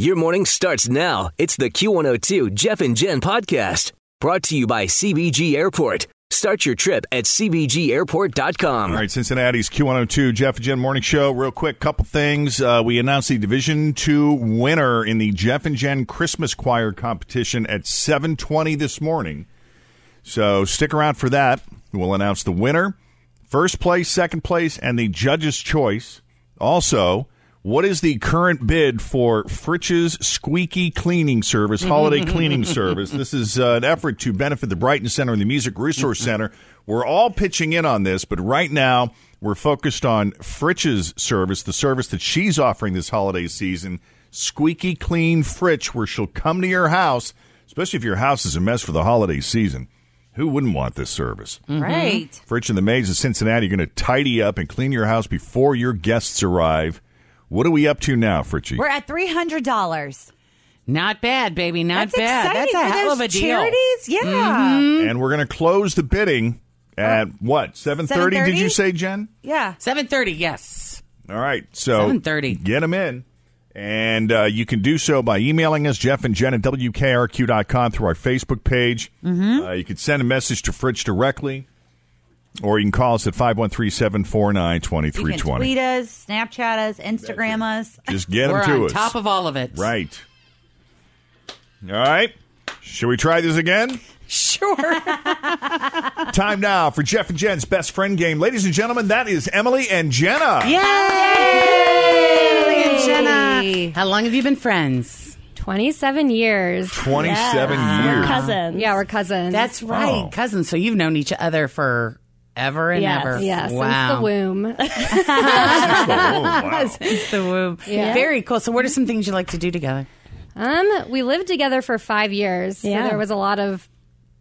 Your morning starts now. It's the Q102 Jeff and Jen podcast brought to you by CVG Airport. Start your trip at CVGAirport.com. All right, Cincinnati's Q102 Jeff and Jen Morning Show. Real quick, couple things. Uh, we announced the Division Two winner in the Jeff and Jen Christmas Choir competition at 7:20 this morning. So stick around for that. We'll announce the winner, first place, second place, and the judge's choice. Also, what is the current bid for Fritch's Squeaky Cleaning Service, Holiday Cleaning Service? This is uh, an effort to benefit the Brighton Center and the Music Resource Center. We're all pitching in on this, but right now we're focused on Fritch's service, the service that she's offering this holiday season. Squeaky Clean Fritch, where she'll come to your house, especially if your house is a mess for the holiday season. Who wouldn't want this service? Right. Fritch and the Maids of Cincinnati are going to tidy up and clean your house before your guests arrive. What are we up to now, Fritchie? We're at three hundred dollars. Not bad, baby. Not That's bad. exciting That's a for hell those of a deal. charities. Yeah. and we're going to close the bidding at what? 7:30 did you say, Jen? Yeah. Seven thirty. Yes. All right. So 7:30. Get them in. And uh, you can do so by emailing us, Jeff and Jen at WKRQ.com through our Facebook page. Mm-hmm. Uh, you can send a message to Fritch directly, or you can call us at 513 749 You can 2320. tweet us, Snapchat us, Instagram us. Just get We're them to on us. top of all of it. Right. All right. Should we try this again? Sure. Time now for Jeff and Jen's best friend game. Ladies and gentlemen, that is Emily and Jenna. Yay! Emily And Jenna. How long have you been friends? 27 years. 27 years. Cousins. Yeah, we're cousins. That's right, Oh. cousins. So you've known each other for ever and Yes. ever. Yeah, wow. since the womb. Oh, wow. Since the womb. Yeah. Very cool. So, what are some things you like to do together? um, we lived together for five years. Yeah. So there was a lot of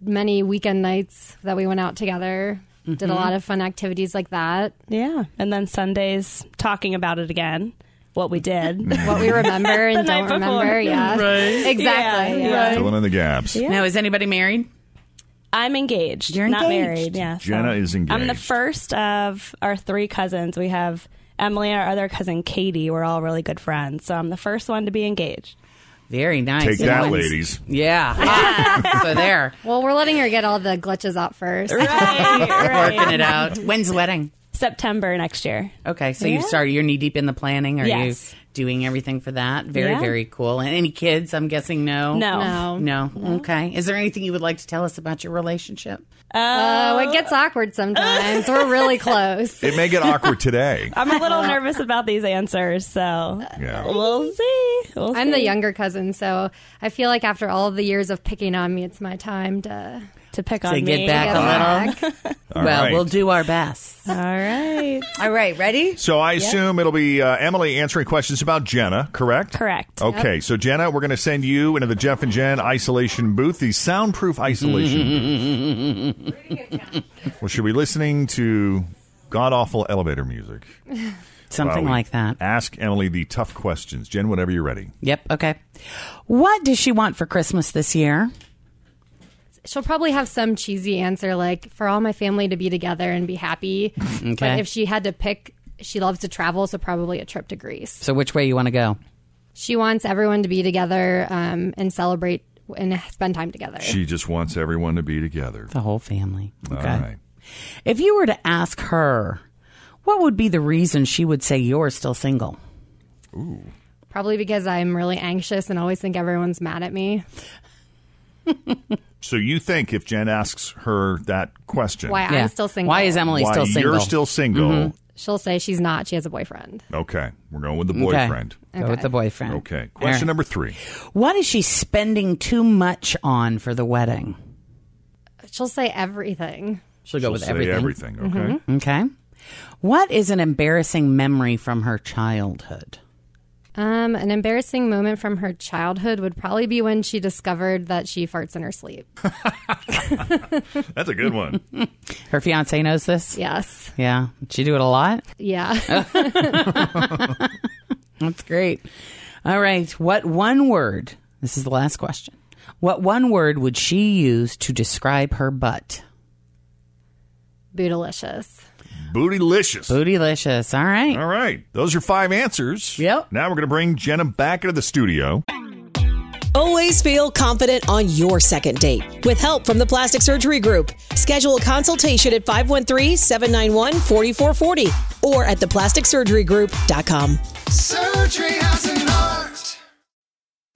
many weekend nights that we went out together. Did a lot of fun activities like that. Yeah. And then Sundays, talking about it again, what we did. What we remember and don't remember. before. Yeah. Exactly. Yeah, yeah. Filling in the gaps. Now, is anybody married? I'm engaged. You're not engaged. married. Yeah. so Jenna is engaged. I'm the first of our three cousins. We have Emily and our other cousin Katie. We're all really good friends. So I'm the first one to be engaged. Very nice. Take that, when's- ladies. Yeah. Ah, so there. Well, we're letting her get all the glitches out first. Right. Working it out. When's the wedding? September next year. Okay, so you've started. You're knee deep in the planning. Are Yes. you doing everything for that? Very, Yeah. very cool. And any kids? I'm guessing no. No. No. No. Okay. Is there anything you would like to tell us about your relationship? Oh, it gets awkward sometimes. we're really close. It may get awkward today. I'm a little nervous about these answers, so Yeah. we'll see. We'll I'm the younger cousin, so I feel like after all the years of picking on me, it's my time to to pick To on get me. back get a little. back. All well, right. we'll do our best. All right. All right, ready? So I assume it'll be uh, Emily answering questions about Jenna, correct? Correct. Okay, so Jenna, we're going to send you into the Jeff and Jen isolation booth, the soundproof isolation booth. well, should we be listening to god awful elevator music? Something While like that. Ask Emily the tough questions. Jen, whenever you're ready. Yep. Okay. What does she want for Christmas this year? She'll probably have some cheesy answer like for all my family to be together and be happy. Okay. But if she had to pick, she loves to travel, so probably a trip to Greece. So, which way you want to go? She wants everyone to be together um, and celebrate and spend time together. She just wants everyone to be together. The whole family. Okay. All right. If you were to ask her, what would be the reason she would say you're still single? Ooh. Probably because I'm really anxious and always think everyone's mad at me. So you think if Jen asks her that question, Why Yeah. I'm still single. Why is Emily why still single? you're still single? Mm-hmm. She'll say she's not. She has a boyfriend. Okay, we're going with the Okay. boyfriend. Go with the boyfriend. Okay. Question right. number three. What is she spending too much on for the wedding? She'll say everything. She'll go with Say everything. everything. Okay. Mm-hmm. Okay. What is an embarrassing memory from her childhood? Um, an embarrassing moment from her childhood would probably be when she discovered that she farts in her sleep. That's a good one. Her fiance knows this. Yes. Yeah. She do it a lot. Yeah. That's great. All right. What one word? This is the last question. What one word would she use to describe her butt? Bootylicious. Bootylicious. Bootylicious. All right. All right. Those are five answers. Yep. Now we're going to bring Jenna back into the studio. Always feel confident on your second date. With help from the Plastic Surgery Group, schedule a consultation at 513-791-4440 or at theplasticsurgerygroup.com. Surgery has an art.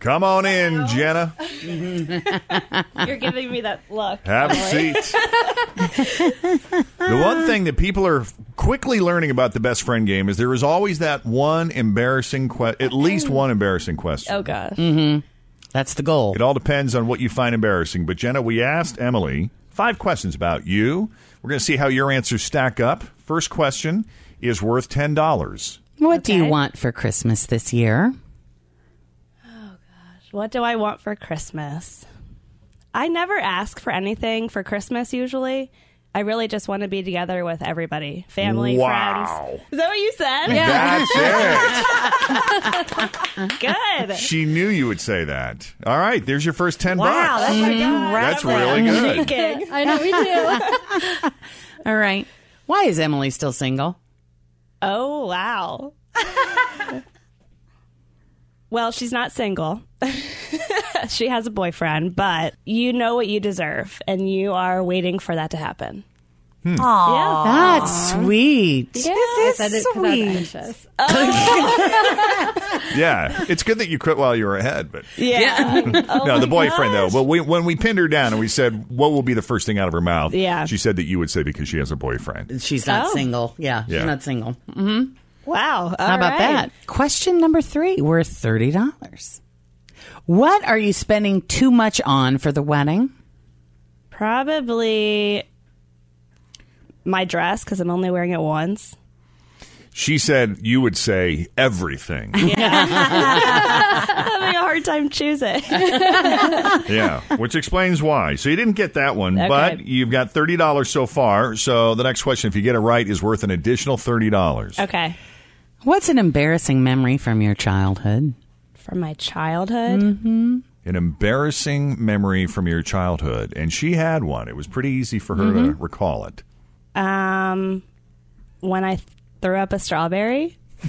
Come on in, Jenna. You're giving me that look. Have a seat. the one thing that people are quickly learning about the best friend game is there is always that one embarrassing question, at least mm-hmm. one embarrassing question. Oh gosh. Mm-hmm. That's the goal. It all depends on what you find embarrassing. But Jenna, we asked Emily five questions about you. We're going to see how your answers stack up. First question is worth ten dollars. What do you want for Christmas this year? What do I want for Christmas? I never ask for anything for Christmas usually. I really just want to be together with everybody, family, Wow. friends. Is that what you said? Yeah. That's it. Good. She knew you would say that. All right, there's your first ten Wow, bucks. that's mm-hmm. That's really good. I know we do. All right. Why is Emily still single? Oh wow. Well, she's not single. she has a boyfriend, but you know what you deserve, and you are waiting for that to happen. Hmm. Aw. That's sweet. Yeah, I said it 'cause I was sweet. anxious. Oh. Yeah, it's good that you quit while you were ahead, but Yeah. oh no, my the boyfriend gosh. though. But we, when we pinned her down and we said, "What will be the first thing out of her mouth?" Yeah. she said that you would say because she has a boyfriend. She's not Oh. single. Yeah, Yeah. she's not single. Mm-hmm. Wow. How about that? Question number three, worth thirty dollars. What are you spending too much on for the wedding? Probably my dress because I'm only wearing it once. She said you would say everything. I'm having a hard time choosing. yeah, which explains why. So you didn't get that one, Okay. but you've got thirty dollars so far. So the next question, if you get it right, is worth an additional thirty dollars. okay. What's an embarrassing memory from your childhood? From my childhood. An embarrassing memory from your childhood, and she had one. It was pretty easy for her to Mm-hmm. recall it. Um, when I threw up a strawberry.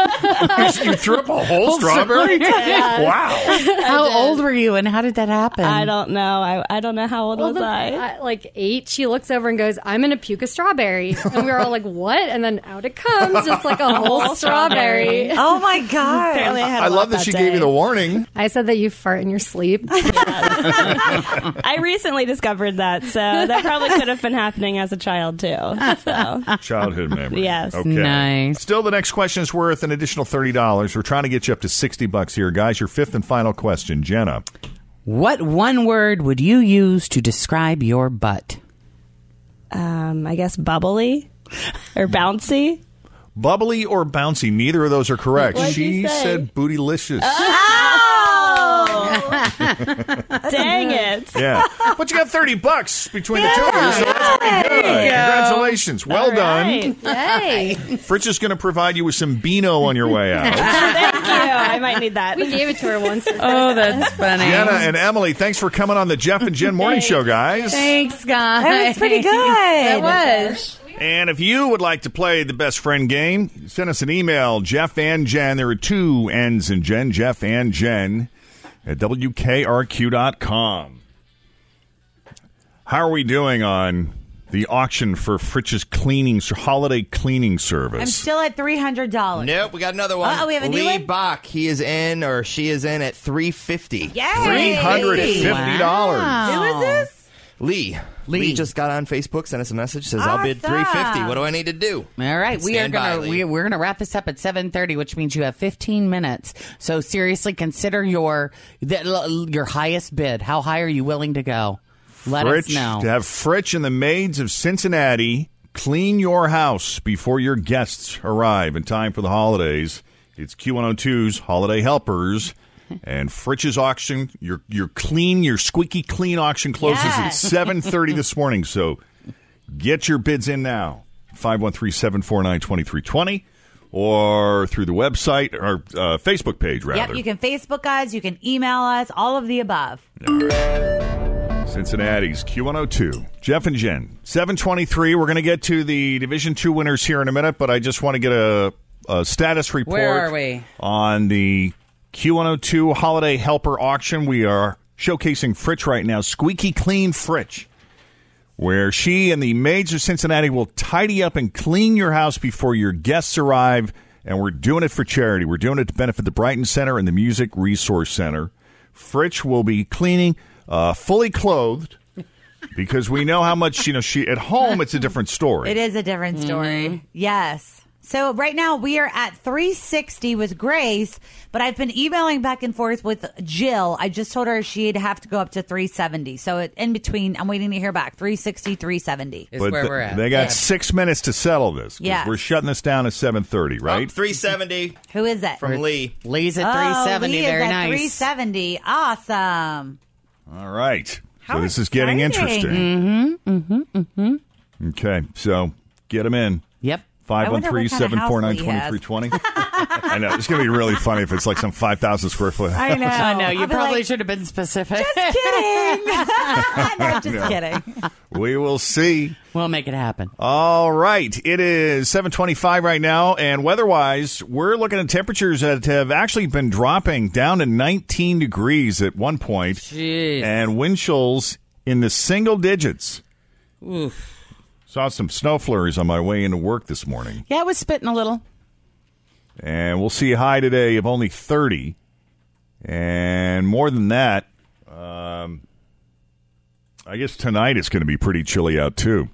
you threw up a whole strawberry. Wow. How old were you and how did that happen? I don't know. I, I don't know how old was the- I. at, like eight, she looks over and goes, "I'm gonna puke a strawberry," and we were all like, "What?" And then out it comes, just like a whole strawberry. Oh my god. Apparently, I had. I I love that she gave you the warning. I said that you fart in your sleep. I recently discovered that, so that probably could have been happening as a child too. So Childhood memory. Yes. Okay. Nice. Still, the next question is worth an additional thirty dollars. We're trying to get you up to sixty bucks here, guys. Your fifth and final question, Jenna. What one word would you use to describe your butt? um, I guess bubbly or bouncy. Bubbly or bouncy? Neither of those are correct. What'd she you say? said bootylicious. Dang it! Yeah, but you got thirty bucks between the two of you, so that's pretty good. Congratulations, well done. Right. hey, Fritch is going to provide you with some Beano on your way out. Thank you. I might need that. We gave it to her once. Oh, that's funny. Jenna and Emily, thanks for coming on the Jeff and Jen Morning Show, guys. Thanks, guys. That was pretty good. That oh was. And if you would like to play the best friend game, send us an email, Jeff and Jen. There are two N's in Jen, Jeff and Jen at WKRQ.com. How are we doing on the auction for Fritch's cleaning, holiday cleaning service? I'm still at three hundred dollars. Nope, we got another one. Uh-oh, we have a new Lee one? Bach. He is in, or she is in at three fifty. Yay! $350. Who is this? Lee. Lee. Lee just got on Facebook, sent us a message, says I'll bid three fifty. What do I need to do? All right, we Stand are gonna Lee. we, we're gonna wrap this up at seven thirty, which means you have fifteen minutes. So seriously, consider your the, your highest bid. How high are you willing to go? Let Fritch, us know. To have Fritch and the maids of Cincinnati clean your house before your guests arrive in time for the holidays. It's Q102's Holiday Helpers. And Fritch's auction, your your clean, your squeaky clean auction closes at seven thirty this morning. So get your bids in now. 513-749-2320 or through the website or uh, Facebook page rather. Yep, you can Facebook us, you can email us, all of the above. Cincinnati's Q102. Jeff and Jen. 723. We're going to get to the Division Two winners here in a minute, but I just want to get a, a status report Where are we? on the Q102 Holiday Helper Auction. We are showcasing Fritch right now, Squeaky Clean Fritch, where she and the maids of Cincinnati will tidy up and clean your house before your guests arrive. And we're doing it for charity. We're doing it to benefit the Brighton Center and the Music Resource Center. Fritch will be cleaning uh, fully clothed because we know how much, you know, she at home, it's a different story. It is a different story. Yes. So right now we are at 360 with Grace, but I've been emailing back and forth with Jill. I just told her she'd have to go up to 370. So it, in between, I'm waiting to hear back. 360, 370. Is But where th- we're at. They got Yeah. six minutes to settle this. Yeah, We're shutting this down at 7.30, right? Three seventy Who is that? from Lee. Lee's at Oh, three seventy. Lee is Very at nice. 370. Awesome. All right. How so this is getting exciting. interesting. Mm-hmm, mm-hmm, Okay, so get them in. 513-749-2320. I know. It's going to be really funny if it's like some 5,000 square foot. I know. I know. You I'll be probably like, should have been specific. Just kidding. no, just kidding. we will see. we'll make it happen. All right. It is 725 right now, and weather-wise, we're looking at temperatures that have actually been dropping down to 19 degrees at one point, Jeez. and wind chills in the single digits. Oof. Saw some snow flurries on my way into work this morning. Yeah, I was spitting a little. And we'll see a high today of only 30. And more than that, um, I guess tonight it's going to be pretty chilly out, too.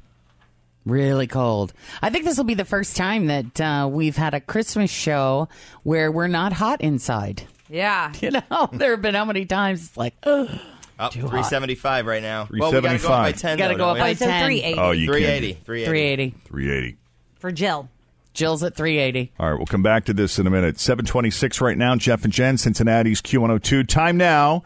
Really cold. I think this will be the first time that uh, we've had a Christmas show where we're not hot inside. Yeah. You know, there have been how many times it's like, ugh. Up Too hot. three seventy five right now. Well, we gotta go up by 375. ten. Gotta though, go don't up by? So 10. 380 Oh, you oh, Three can't. Three eighty. 380. 380. for Jill. Jill's at 380. All right, we'll come back to this in a minute. 726 right now, Jeff and Jen, Cincinnati's Q102. Time now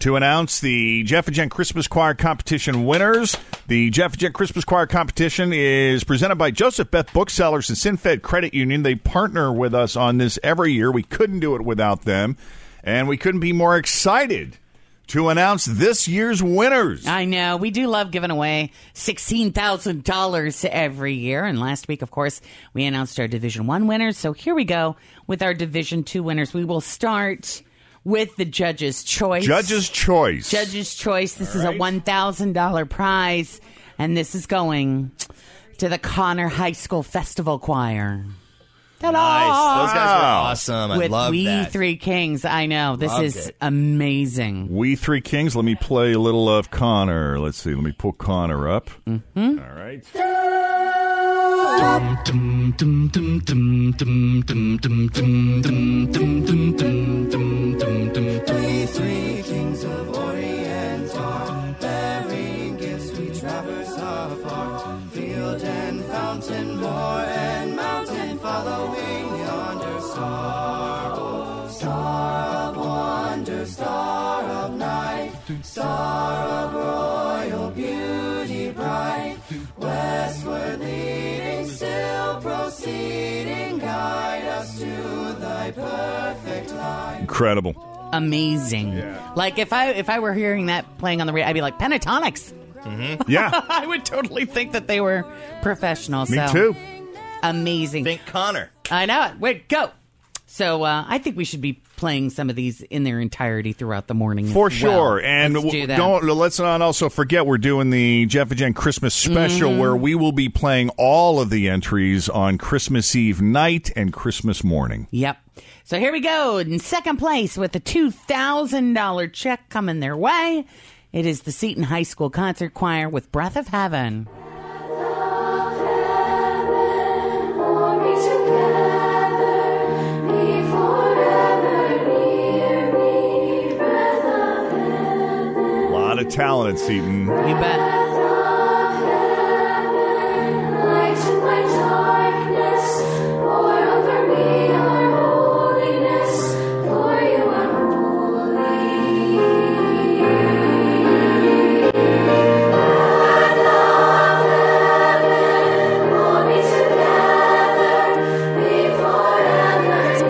to announce the Jeff and Jen Christmas Choir Competition winners. The Jeff and Jen Christmas Choir Competition is presented by Joseph Beth Booksellers and Cinfed Credit Union. They partner with us on this every year. We couldn't do it without them, and we couldn't be more excited to announce this year's winners. I know. We do love giving away $16,000 every year. And last week, of course, we announced our Division 1 winners. So here we go with our Division 2 winners. We will start with the Judge's Choice. Judge's Choice. Judge's Choice. This All is right. a $1,000 prize. And this is going to the Conner High School Festival Choir. Nice. Those guys were Wow. awesome. I with love We that. Three Kings. I know. This Loved is it. amazing. We Three Kings. Let me play a little of Conner. Let's see. Let me pull Conner up. Mm-hmm. All right. We three kings of Orient star of royal beauty bright. Westward leading, still proceeding, guide us to thy perfect light. Incredible. Amazing. Like if I if I were hearing that playing on the radio, I'd be like Pentatonix. Yeah. I would totally think that they were professional. Me so. too. Amazing. Think Conner. I know it. Wait, go. So uh, I think we should be playing some of these in their entirety throughout the morning. For sure. And Let's do don't let's not also forget we're doing the Jeff and Jen Christmas special Mm-hmm. where we will be playing all of the entries on Christmas Eve night and Christmas morning. Yep. So here we go. In second place with the $2,000 check coming their way, it is the Seton High School Concert Choir with Breath of Heaven. Of talent at Seton. You bet.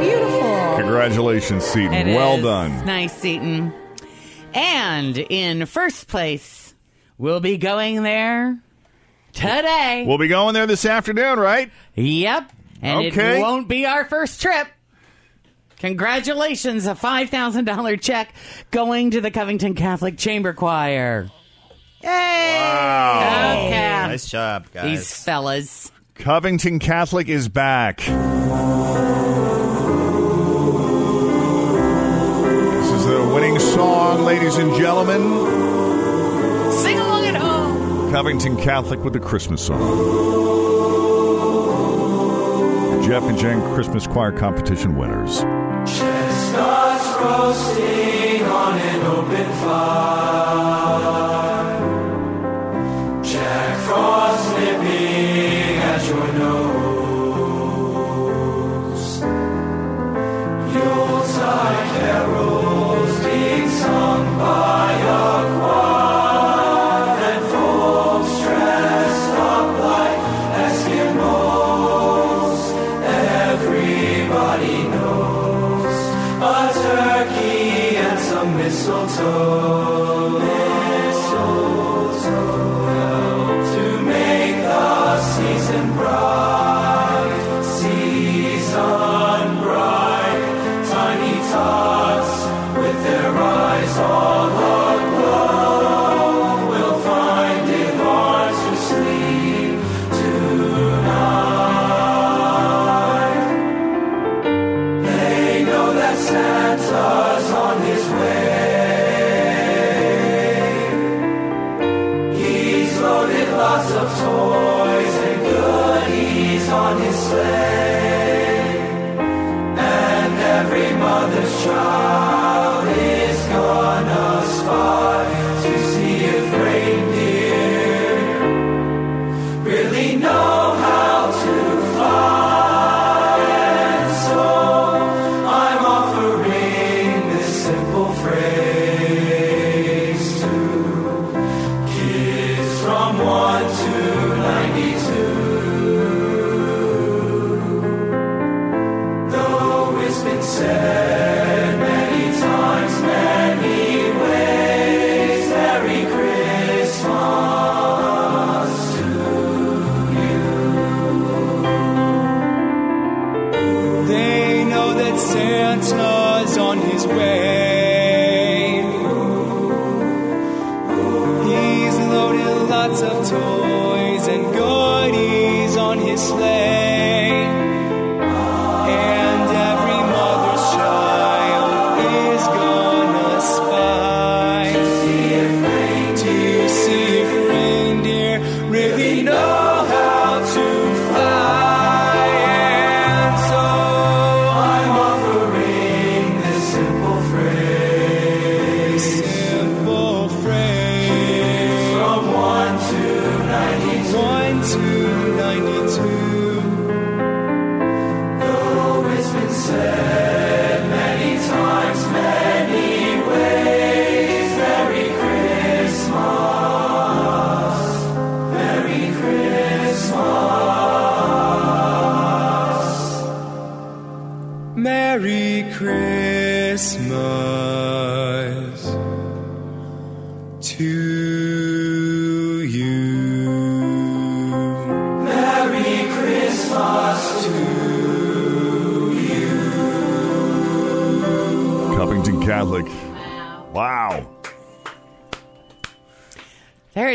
Beautiful. Congratulations, Seton. It well is. done. Nice, Seton. And in first place, we'll be going there today. We'll be going there this afternoon, right? Yep. And Okay. it won't be our first trip. Congratulations, a $5,000 check going to the Covington Catholic Chamber Choir. Yay! Wow. Okay. Nice job, guys. These fellas. Covington Catholic is back. Song, ladies and gentlemen. Sing along at home. Covington Catholic with the Christmas song. Jeff and Jen Christmas Choir competition winners. Chestnuts roasting on an open fire. By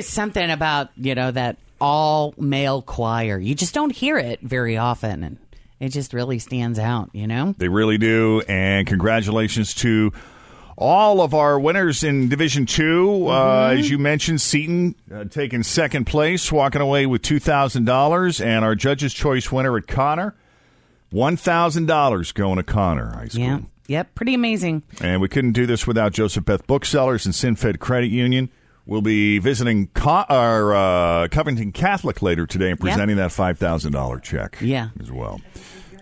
something about, you know, that all male choir. You just don't hear it very often. And it just really stands out, you know? They really do. And congratulations to all of our winners in Division Two. Uh, as you mentioned, Seton uh, taking second place, walking away with two thousand dollars, and our Judges' Choice winner at Conner, one thousand dollars going to Conner High School. Yeah. Yep. Pretty amazing. And we couldn't do this without Joseph Beth Booksellers and Cinfed Credit Union. We'll be visiting Co- our uh, Covington Catholic later today and presenting that five thousand dollar check. Yeah. as well.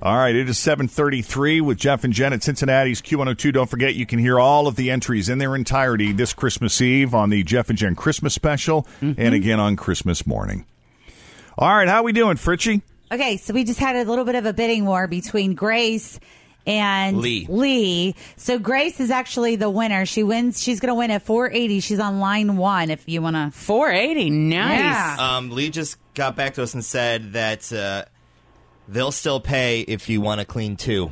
All right, it is seven thirty three with Jeff and Jen at Cincinnati's Q one hundred two. Don't forget, you can hear all of the entries in their entirety this Christmas Eve on the Jeff and Jen Christmas special, and again on Christmas morning. All right, how are we doing, Fritchie? Okay, so we just had a little bit of a bidding war between Grace and Lee. Lee. So Grace is actually the winner. She wins. She's going to win at 480. She's on line one. If you want to, 480. Nice. Yeah. Um, Lee just got back to us and said that uh, they'll still pay if you want to clean two.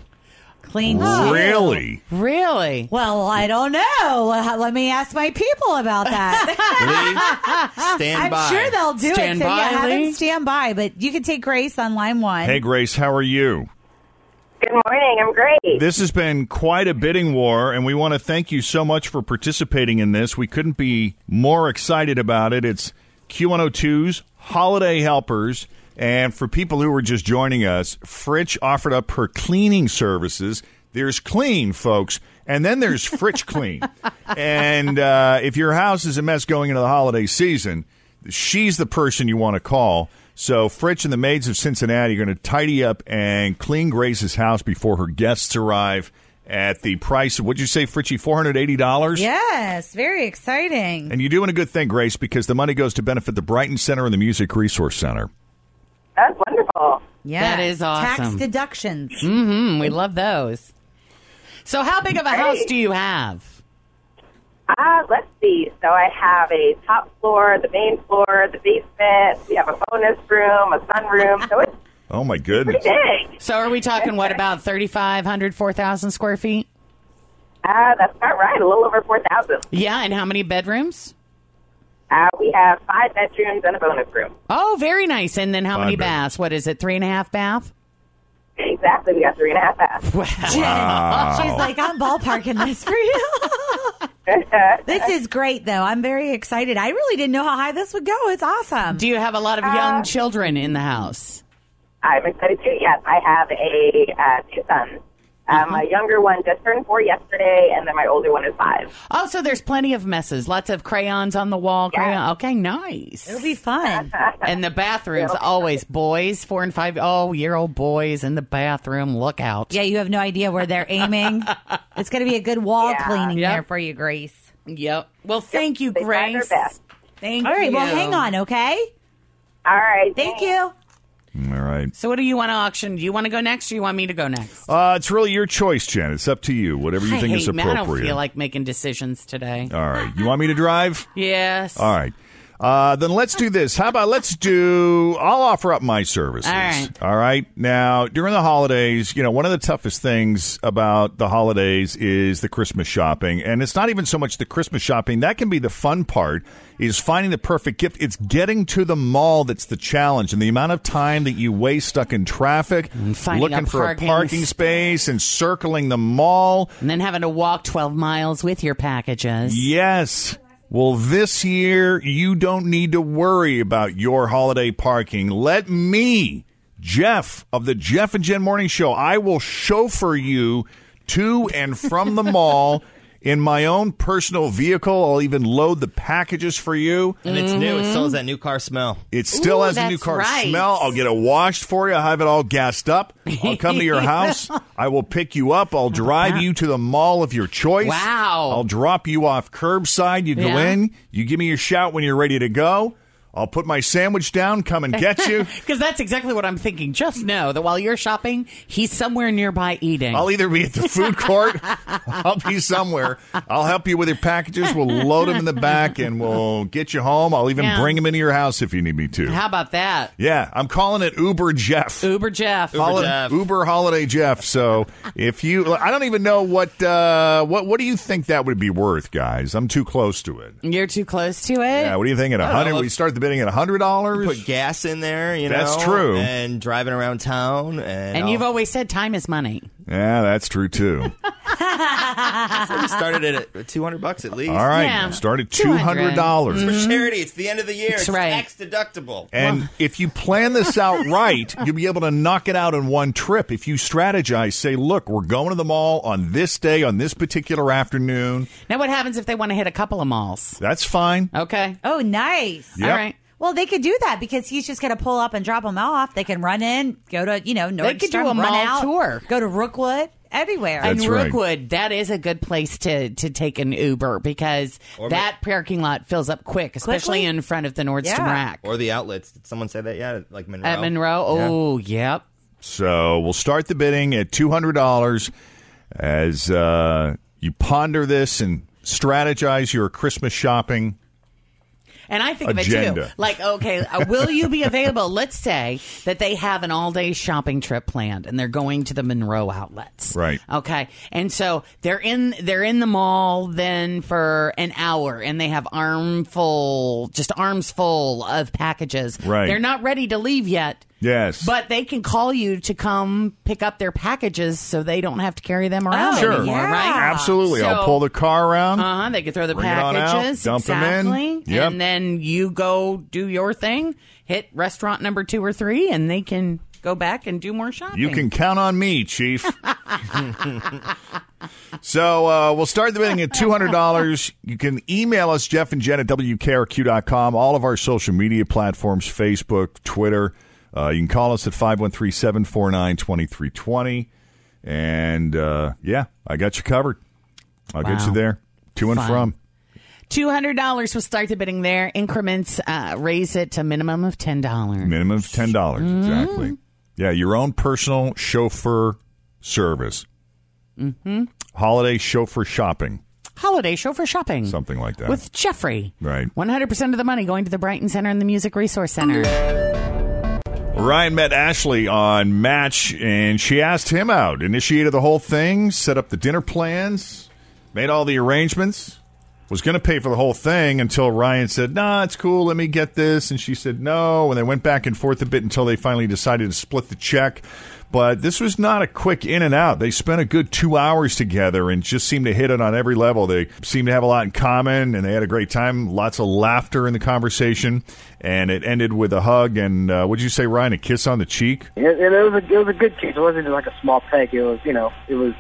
clean. two. Really? Really? Well, I don't know. Let me ask my people about that. Lee, stand I'm by. sure they'll do Stand it. So by, yeah, have Lee. them stand by. But you can take Grace on line one. Hey, Grace, how are you? Good morning. I'm great. This has been quite a bidding war, and we want to thank you so much for participating in this. We couldn't be more excited about it. It's Q102's Holiday Helpers. And for people who were just joining us, Fritch offered up her cleaning services. There's clean, folks, and then there's Fritch Clean. and uh, if your house is a mess going into the holiday season, she's the person you want to call. So Fritch and the maids of Cincinnati are going to tidy up and clean Grace's house before her guests arrive at the price of, what'd you say, Fritchie, $480? Yes, very exciting. And you're doing a good thing, Grace, because the money goes to benefit the Brighton Center and the Music Resource Center. That's wonderful. Yeah, That is awesome. Tax deductions. Mm-hmm. We love those. So, how big of a house do you have? Uh, let's see. So I have a top floor, the main floor, the basement. We have a bonus room, a sunroom. So it's Oh, my pretty goodness. big. So, are we talking what about 3,500, 4,000 square feet? Uh, that's about right. A little over 4,000. Yeah, and how many bedrooms? Uh, we have five bedrooms and a bonus room. Oh, very nice. And then how Five many bedrooms. baths? What is it? Three and a half bath? Exactly. We got three and a half baths. Wow. She's like, I'm ballparking this for you. this is great, though. I'm very excited. I really didn't know how high this would go. It's awesome. Do you have a lot of young children in the house? I'm excited too. Yes, I have a uh, two sons. Um, My younger one just turned four yesterday, and then my older one is five. Oh, so there's plenty of messes. Lots of crayons on the wall. Crayon. Okay, nice. It'll be fun. And the bathrooms always boys, four and five. Oh, year old boys in the bathroom. Look out. Yeah, you have no idea where they're aiming. it's going to be a good wall Yeah. cleaning Yep. there for you, Grace. Yep. Well, thank you, They try their Grace. best. Thank All right, you. well, hang on, okay? All right. Thank thanks. you. All right. So, what do you want to auction? Do you want to go next, or do you want me to go next? Uh, it's really your choice, Jen. It's up to you. Whatever you I think hate is me. I don't feel like making decisions today. All right. You want me to drive? Yes. All right. Uh, then let's do this. How about let's do? I'll offer up my services. All right. All right. Now, during the holidays, you know, one of the toughest things about the holidays is the Christmas shopping, and it's not even so much the Christmas shopping. That can be the fun part. Is finding the perfect gift. It's getting to the mall that's the challenge, and the amount of time that you waste stuck in traffic, finding looking a for parking a parking space, and circling the mall. And then having to walk 12 miles with your packages. Yes. Well, this year, you don't need to worry about your holiday parking. Let me, Jeff of the Jeff and Jen Morning Show, I will chauffeur you to and from the mall in my own personal vehicle. I'll even load the packages for you. And it's new. It still has mm-hmm. that new car smell. It still Ooh, has a new that's car right. smell. I'll get it washed for you. I'll have it all gassed up. I'll come to your house. I will pick you up. I'll drive you to the mall of your choice. Wow. I'll drop you off curbside. You go Yeah. in. You give me your shout when you're ready to go. I'll put my sandwich down, come and get you. Because that's exactly what I'm thinking. Just know that while you're shopping, he's somewhere nearby eating. I'll either be at the food court, I'll be somewhere. I'll help you with your packages. We'll load them in the back and we'll get you home. I'll even Yeah. bring them into your house if you need me to. How about that? Yeah, I'm calling it Uber Jeff. Uber Jeff. Call it Uber Holiday Jeff. So if you, I don't even know what uh, what what do you think that would be worth, guys? I'm too close to it. You're too close to it. Yeah, what do you think? At a I hundred, we start the bidding at a hundred dollars. Put gas in there, you know. That's true. And driving around town, and, and you've always said time is money. Yeah, that's true too. So we started at two hundred bucks at least. All right, Yeah. start at two hundred dollars. It's for charity. It's the end of the year. That's it's right. tax deductible. And if you plan this out right, you'll be able to knock it out in one trip. If you strategize, say, look, we're going to the mall on this day, on this particular afternoon. Now, what happens if they want to hit a couple of malls? That's fine. Okay. Oh, nice. Yep. All right. Well, they could do that because he's just going to pull up and drop them off. They can run in, go to you know Nordstrom, They could do a run mall out, tour. go to Rookwood, everywhere. And That's right. Rookwood, that is a good place to, to take an Uber because Or that parking lot fills up quick, especially Quickly? in front of the Nordstrom Yeah. rack. Or the outlets. Did someone say that yet? Like Monroe. At Monroe, oh, yep. So we'll start the bidding at two hundred dollars as uh, you ponder this and strategize your Christmas shopping. And I think of it too. Like, okay, uh, will you be available? Let's say that they have an all day shopping trip planned and they're going to the Monroe outlets. Right. Okay. And so they're in they're in the mall then for an hour and they have armful just arms full of packages. Right. They're not ready to leave yet. Yes. But they can call you to come pick up their packages so they don't have to carry them around Sure. anymore, yeah. right? Absolutely. I'll pull the car around. Uh huh. They can throw the Bring it on out, packages, in. exactly, Yep. and then you go do your thing, hit restaurant number two or three, and they can go back and do more shopping. You can count on me, Chief. so uh, we'll start the bidding at $200. You can email us, Jeff and Jen at WKRQ.com, all of our social media platforms Facebook, Twitter. Uh, you can call us at 513 749 2320. And uh, yeah, I got you covered. I'll get you there to and from. Two hundred dollars will start the bidding there. Increments uh, raise it to minimum of ten dollars. Minimum of ten dollars, exactly. Yeah, your own personal chauffeur service. Mm-hmm. Holiday chauffeur shopping, Holiday chauffeur shopping. something like that. with Jeffrey. Right. One hundred percent of the money going to the Brighton Center and the Music Resource Center. Ryan met Ashley on Match, and she asked him out. Initiated the whole thing, set up the dinner plans, made all the arrangements. Was going to pay for the whole thing until Ryan said, "Nah, it's cool. Let me get this." And she said, "No." And they went back and forth a bit until they finally decided to split the check. But this was not a quick in and out. They spent a good two hours together and just seemed to hit it on every level. They seemed to have a lot in common, and they had a great time. Lots of laughter in the conversation, and it ended with a hug. And uh, would you say, Ryan, a kiss on the cheek? It, it, was a it was a good kiss. It wasn't like a small peck. It was you know it was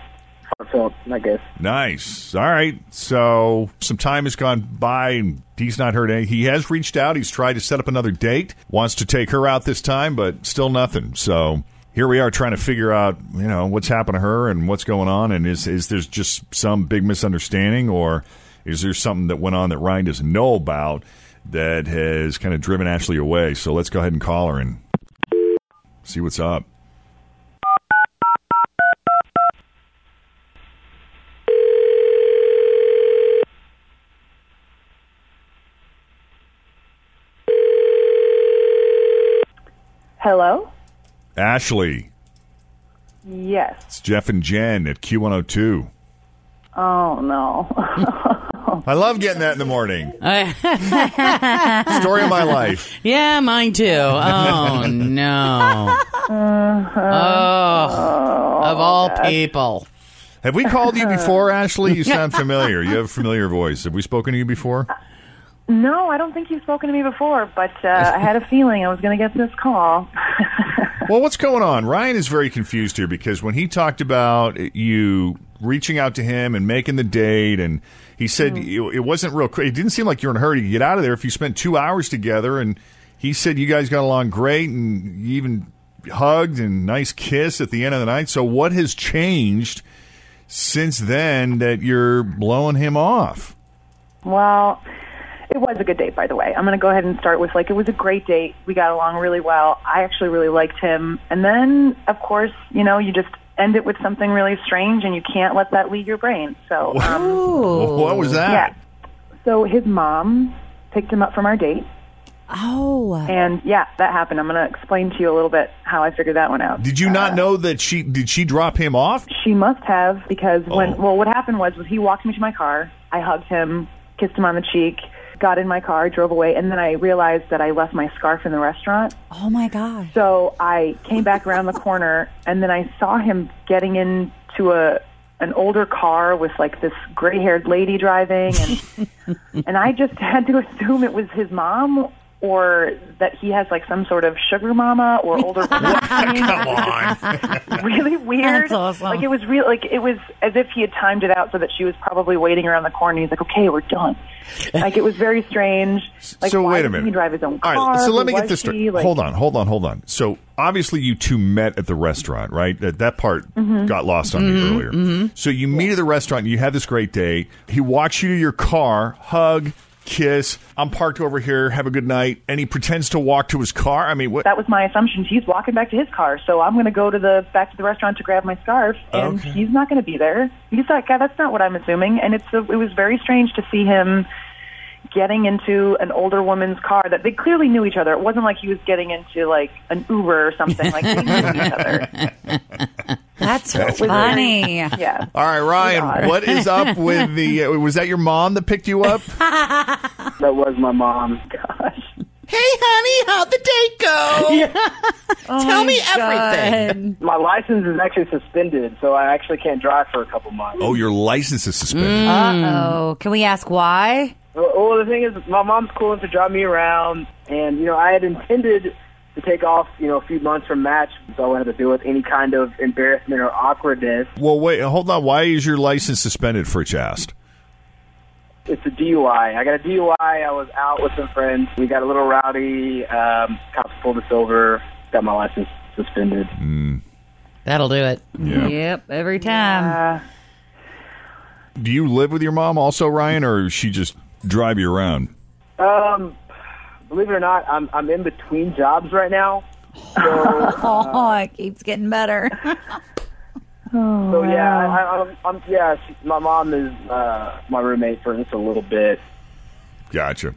heartfelt. I guess. Nice. All right. So some time has gone by and he's not heard any. He has reached out. He's tried to set up another date. Wants to take her out this time, but still nothing. So here we are trying to figure out, you know, what's happened to her and what's going on. And is is there just some big misunderstanding or is there something that went on that Ryan doesn't know about that has kind of driven Ashley away? So let's go ahead and call her and see what's up. Hello? Ashley, Yes. it's Jeff and Jen at Q102. Oh, no. I love getting that in the morning. Story of my life. Yeah, mine too. Oh no. Oh, of all people. Have we called you before, Ashley? You sound familiar. You have a familiar voice. Have we spoken to you before? no, I don't think you've spoken to me before, but uh, I had a feeling I was going to get this call. Well, what's going on? Ryan is very confused here because when he talked about you reaching out to him and making the date, and he said it, it wasn't real. It didn't seem like you were in a hurry to get out of there. If you spent two hours together, and he said you guys got along great, and you even hugged and nice kiss at the end of the night. So, what has changed since then that you're blowing him off? well, It was a good date, by the way. I'm going to go ahead and start with like it was a great date. We got along really well. I actually really liked him. And then, of course, you know, you just end it with something really strange, and you can't let that leave your brain. So, um, What was that? Yeah. So his mom picked him up from our date. Oh. And yeah, that happened. I'm going to explain to you a little bit how I figured that one out. Did you not know that she did she drop him off? She must have because Oh. when well, what happened was was he walked me to my car. I hugged him, kissed him on the cheek, got in my car, drove away, and then I realized that I left my scarf in the restaurant. Oh my gosh. So I came back around the corner, and then I saw him getting into a an older car with like this gray-haired lady driving, and and I just had to assume it was his mom. Or that he has like some sort of sugar mama or older woman. Come on. really weird. That's awesome. Like it was real. Like it was as if he had timed it out so that she was probably waiting around the corner. He's like, "Okay, we're done." Like it was very strange. Like, so why wait a didn't minute. He drive his own car. right, so let me get this straight. Like- hold on, hold on, hold on. So obviously you two met at the restaurant, right? That that part Mhm. got lost on me Mhm, earlier. So you meet at the restaurant, you have this great day. He walks you to your car, hug, kiss. I'm parked over here. Have a good night. And he pretends to walk to his car. I mean, what? That was my assumption. He's walking back to his car, so I'm going to go to the back to the restaurant to grab my scarf, and Okay. he's not going to be there. He's like, "God, that's not what I'm assuming." And it's a, it was very strange to see him getting into an older woman's car that they clearly knew each other. It wasn't like he was getting into like an Uber or something. Like they knew each other. That's That's funny. Yeah. All right, Ryan, what is up with the? Uh, was that your mom that picked you up? That was my mom. Gosh. Hey, honey, how'd the date go? Tell me everything. My license is actually suspended, so I actually can't drive for a couple months. Oh, your license is suspended. Uh oh. Can we ask why? Well, well, the thing is, my mom's cool enough to drive me around, and you know, I had intended to take off, you know, a few months from match, so I wouldn't have to deal with any kind of embarrassment or awkwardness. Well, wait, hold on. Why is your license suspended for chast? It's a DUI. I got a DUI. I was out with some friends. We got a little rowdy. Um, cops pulled us over. Got my license suspended. That'll do it. Yeah. Yep, every time. Do you live with your mom also, Ryan, or does she just drive you around? Um, believe it or not, I'm I'm in between jobs right now. So, oh, it keeps getting better. so yeah, I, I, I'm, I'm yeah. She, my mom is uh, my roommate for just a little bit. Gotcha.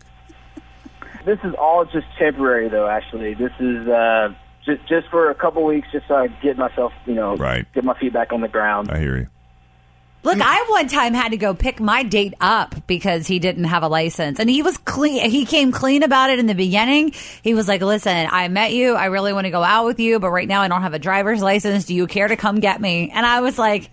This is all just temporary, though. Actually, this is uh, just just for a couple weeks, just so I get myself, you know, Right. get my feet back on the ground. I hear you. Look, I one time had to go pick my date up because he didn't have a license, and he was clean. He came clean about it in the beginning. He was like, "Listen, I met you. I really want to go out with you, but right now I don't have a driver's license. Do you care to come get me?" And I was like,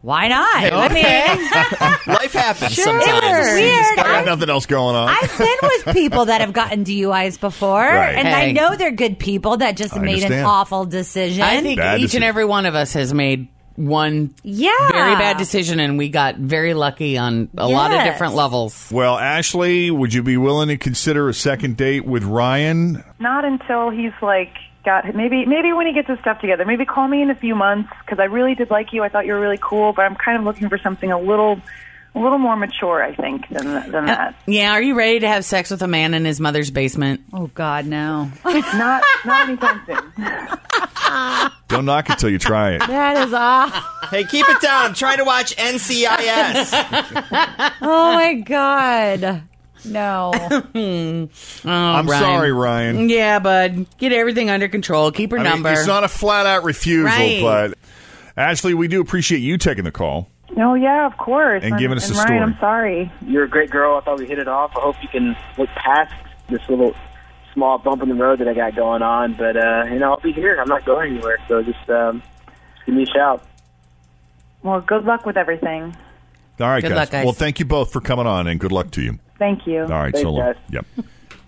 "Why not?" I mean, Life happens Sure. sometimes. It was weird. I got nothing else going on. I've been with people that have gotten DUIs before, Right. and I know they're good people that just I made an awful decision. I think Bad each decision. and every one of us has made one yeah, very bad decision, and we got very lucky on a lot of different levels. Well, Ashley, would you be willing to consider a second date with Ryan? Not until he's like got maybe maybe when he gets his stuff together. Maybe call me in a few months because I really did like you. I thought you were really cool, but I'm kind of looking for something a little a little more mature. I think than than uh, that. Yeah, are you ready to have sex with a man in his mother's basement? Oh God, no! not not anytime soon. Don't knock it till you try it. That is off. Hey, keep it down. I'm trying to watch NCIS. Oh my God, no. Oh, I'm Ryan. sorry, Ryan. Yeah, bud. Get everything under control. Keep her I mean, number. it's not a flat out refusal, Right. but Ashley, we do appreciate you taking the call. No, yeah, of course. And giving us and a Ryan, story. I'm sorry. You're a great girl. I thought we hit it off. I hope you can look past this little small bump in the road that I got going on. But uh, you know, I'll be here. I'm not going anywhere. So just um, give me a shout. Well, good luck with everything. All right, Good guys. luck, guys. Well, thank you both for coming on, and good luck to you. Thank you. All right, Thanks, so long. guys. Yep.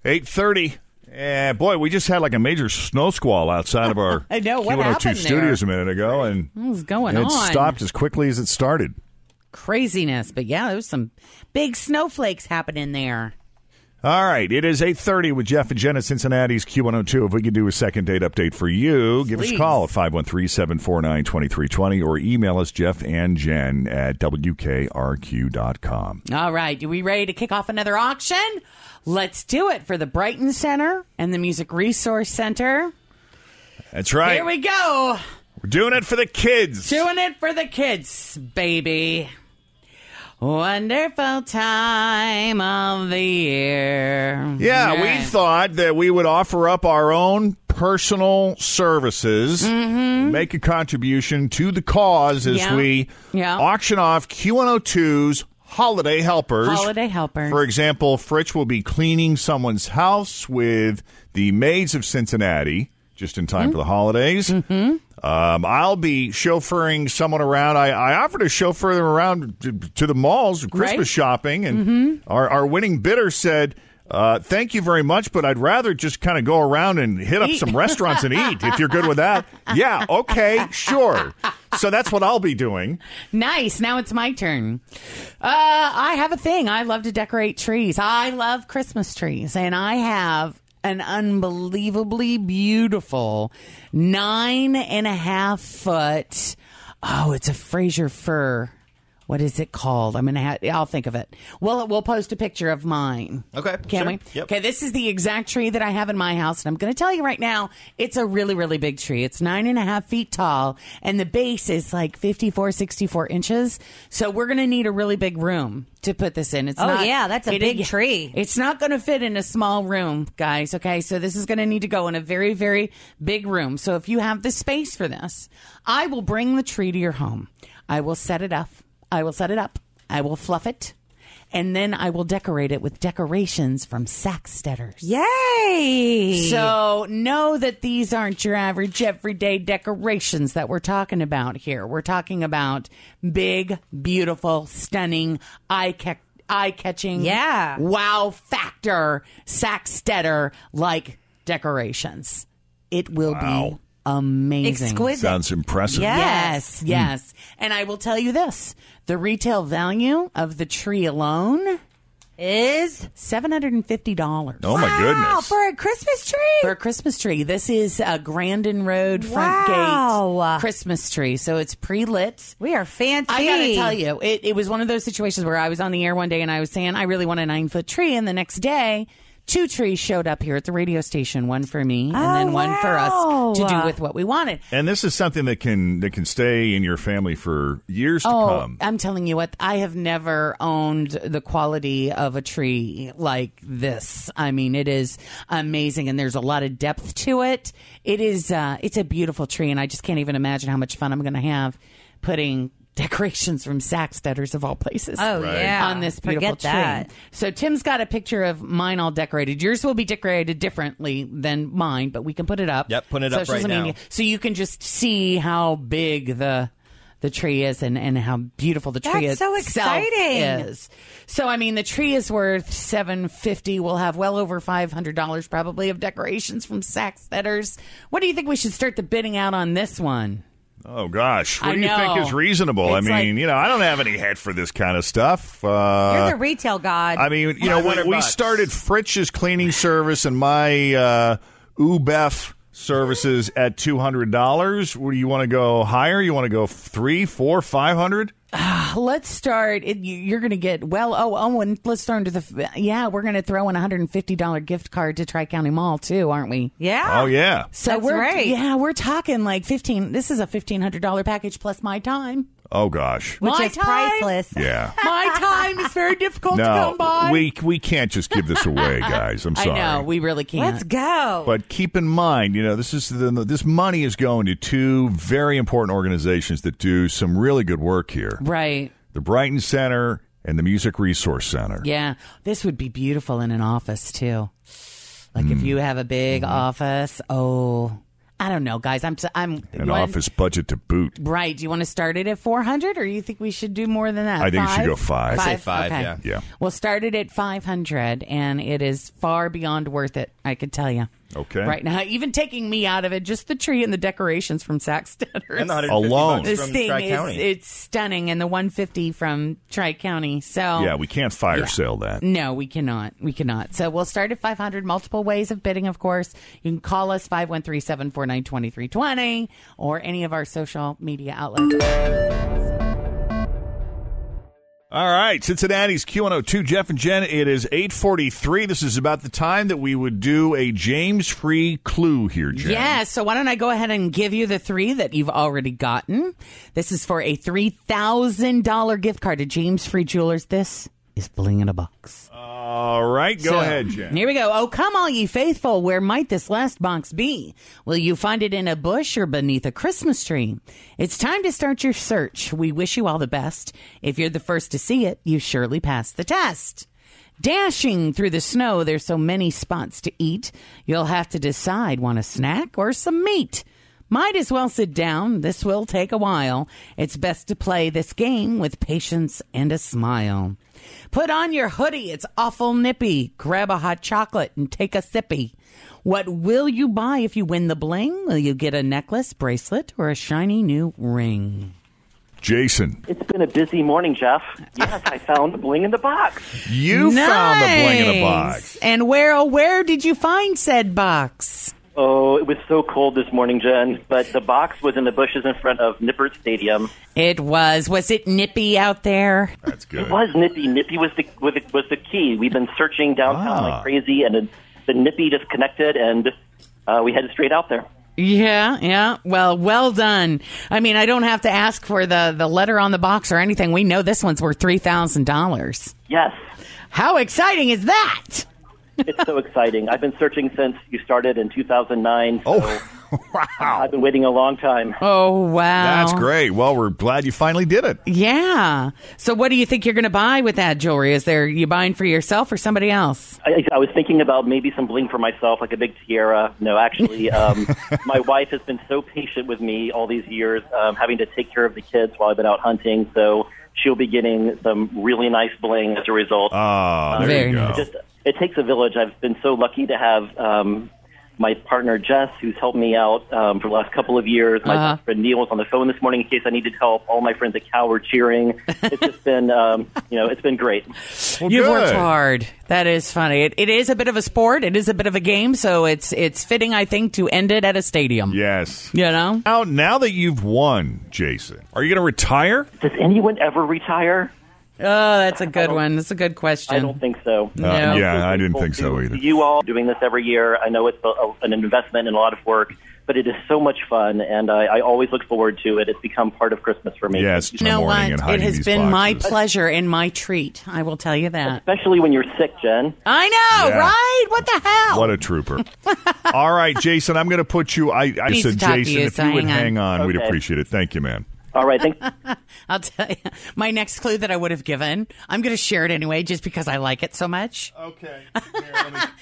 Eight thirty. Yeah, boy, we just had like a major snow squall outside of our I know, what Q102 happened studios there? a minute ago, and What's going it on? stopped as quickly as it started. Craziness. But yeah, there was some big snowflakes happening there. All right, it is 8.30 with Jeff and Jen at Cincinnati's Q102. If we could do a second date update for you, give us a call at 513-749-2320 or email us Jeff and Jen at WKRQ.com. All right, are we ready to kick off another auction? Let's do it for the Brighton Center and the Music Resource Center. That's right. Here we go. We're doing it for the kids. Doing it for the kids, baby. Wonderful time of the year. Yeah, we thought that we would offer up our own personal services, make a contribution to the cause as Mm-hmm. Yeah. we Yeah. auction off Q102's holiday helpers. Holiday helpers. For example, Fritch will be cleaning someone's house with the maids of Cincinnati just in time for the holidays. Mm-hmm. Um, I'll be chauffeuring someone around. I, I offered to chauffeur them around to, to the malls, Christmas Right. shopping, and our, our winning bidder said, uh, "Thank you very much, but I'd rather just kind of go around and hit up some restaurants and eat. If you're good with that, yeah, okay, sure. So that's what I'll be doing. Nice. Now it's my turn. Uh, I have a thing. I love to decorate trees. I love Christmas trees, and I have an unbelievably beautiful nine and a half foot. Oh, it's a Fraser fir. What is it called? I'm gonna. Ha- I'll think of it. Well, we'll post a picture of mine. Okay, Can sure. we? Yep. Okay, this is the exact tree that I have in my house, and I'm going to tell you right now, it's a really, really big tree. It's nine and a half feet tall, and the base is like 54, 64 inches. So we're going to need a really big room to put this in. It's Oh, not, yeah, that's a it- big tree. It's not going to fit in a small room, guys. Okay, so this is going to need to go in a very, very big room. So if you have the space for this, I will bring the tree to your home. I will set it up. I will set it up. I will fluff it. And then I will decorate it with decorations from Sackstetters. Yay! So know that these aren't your average everyday decorations that we're talking about here. We're talking about big, beautiful, stunning, eye ca- eye catching, Yeah. wow factor Sackstetter like decorations. It will be amazing. Exquisite. Sounds impressive. Yes, mm. yes. And I will tell you this the retail value of the tree alone is $750. Oh my wow, goodness. for a Christmas tree. For a Christmas tree. This is a Grandin Road front Wow. gate Christmas tree. So it's pre lit. we are fancy. I gotta tell you, it, it was one of those situations where I was on the air one day and I was saying, I really want a nine foot tree. And the next day, two trees showed up here at the radio station one for me and Oh, then one for us to do with what we wanted. And this is something that can that can stay in your family for years to Oh, come. I'm telling you what, I have never owned the quality of a tree like this. I mean, it is amazing and there's a lot of depth to it. It is uh it's a beautiful tree and I just can't even imagine how much fun I'm going to have putting decorations from Sackstetters of all places. Oh, Right. yeah. On this beautiful Forget that. tree. So Tim's got a picture of mine all decorated. Yours will be decorated differently than mine, but we can put it up. Yep, put it up right and now. So you can just see how big the the tree is and, and how beautiful the tree That's so exciting. is. So I mean the tree is worth seven fifty. We'll have well over five hundred dollars probably of decorations from Sackstetters. What do you think we should start the bidding out on this one? Oh gosh, what I do you think is reasonable? I mean, like- you know, I don't have any head for this kind of stuff. Uh, You're the retail god. I mean, you know, when we bucks. started Fritch's cleaning service and my uh, UBEF services at two hundred dollars. Would you want to go higher? You want to go three, four, five hundred? Ah, let's start. It, you- you're going to get well. Oh, oh, and let's throw into the. Yeah, we're going to throw in a hundred and fifty dollar gift card to Tri County Mall too, aren't we? yeah. Oh yeah. So That's we're right. yeah, we're talking like fifteen. This is a fifteen hundred dollar package plus my time. Oh gosh. Which My is time? priceless. Yeah. My time is very difficult to No, come by. we we can't just give this away, guys. I'm sorry. I know we really can't. Let's go. But keep in mind, you know, this is the, this money is going to two very important organizations that do some really good work here: right. the Brighton Center and the Music Resource Center. Yeah, this would be beautiful in an office too. Like Hmm. if you have a big Mm-hmm. office. Oh, I don't know, guys. I'm t- I'm An one- office budget to boot. Right. Do you want to start it at 400 or you think we should do more than that? I think you should go five. I say five, Okay. yeah. Yeah. We'll start it at 500 and it is far beyond worth it. I could tell you. Okay. Right now, even taking me out of it, just the tree and the decorations from Sackstetters. And the 150 Alone. This from thing is it's stunning, and the 150 from Tri County. So Yeah, we can't fire Yeah. sale that. No, we cannot. We cannot. So we'll start at 500. Multiple ways of bidding, of course. You can call us 513 749 2320 or any of our social media outlets. All right, Cincinnati's Q102, Jeff and Jen. It is 843. This is about the time that we would do a James Free clue here, Jen. Yeah, so why don't I go ahead and give you the three that you've already gotten? This is for a $3,000 gift card to James Free Jewelers. This is Bling in a Box. All right, go So, ahead, Jen. Here we go. Oh, come all ye faithful, where might this last box be? Will you find it in a bush or beneath a Christmas tree? It's time to start your search. We wish you all the best. If you're the first to see it, you surely pass the test. Dashing through the snow, there's so many spots to eat. You'll have to decide want a snack or some meat. Might as well sit down. This will take a while. It's best to play this game with patience and a smile. Put on your hoodie. It's awful nippy. Grab a hot chocolate and take a sippy. What will you buy if you win the bling? Will you get a necklace, bracelet, or a shiny new ring? Jason, It's been a busy morning, Jeff. Yes, I found the bling in the box. you found the bling in the box. And where, oh, where did you find said box? Oh, it was so cold this morning, Jen, but the box was in the bushes in front of Nippert Stadium. It was. Was it nippy out there? That's good. It was Nippy. Nippy was the was the, was the key. We've been searching downtown Ah. like crazy, and it, the Nippy just connected, and uh, we headed straight out there. Yeah, yeah. Well, well done. I mean, I don't have to ask for the, the letter on the box or anything. We know this one's worth $3,000. Yes, How exciting is that? It's so exciting. I've been searching since you started in 2009. So wow. I've been waiting a long time. Oh, wow. That's great. Well, we're glad you finally did it. Yeah. So what do you think you're going to buy with that jewelry? Is there you buying for yourself or somebody else? I, I was thinking about maybe some bling for myself, like a big tiara. No, actually, um, my wife has been so patient with me all these years, um, having to take care of the kids while I've been out hunting. So she'll be getting some really nice bling as a result. Oh, there Very you go. nice. Just, it takes a village. I've been so lucky to have um, my partner Jess, who's helped me out um, for the last couple of years. My Uh-huh. friend Neil was on the phone this morning in case I needed help. All my friends at Cal were cheering. It's just been, um, you know, it's been great. Well, You've good. worked hard. That is funny. It, it is a bit of a sport. It is a bit of a game. So it's it's fitting, I think, to end it at a stadium. Yes. You know? Now, now that you've won, Jason, are you going to retire? Does anyone ever retire? Oh, that's a good one. That's a good question. I don't think so. No. Uh, yeah, I didn't think so either. You all doing this every year. I know it's a, a, an investment and a lot of work, but it is so much fun, and I, I always look forward to it. It's become part of Christmas for me. Yes, You know what? It has these been my pleasure and my treat. I will tell you that. Especially when you're sick, Jen. I know, Yeah. right? What the hell? What a trooper. All right, Jason, I'm going to put you. I, I said, to talk to Jason, you, if so you would hang on. hang on, we'd appreciate it. Thank you, man. All right, thanks. I'll tell you. My next clue that I would have given, I'm going to share it anyway, just because I like it so much. Okay.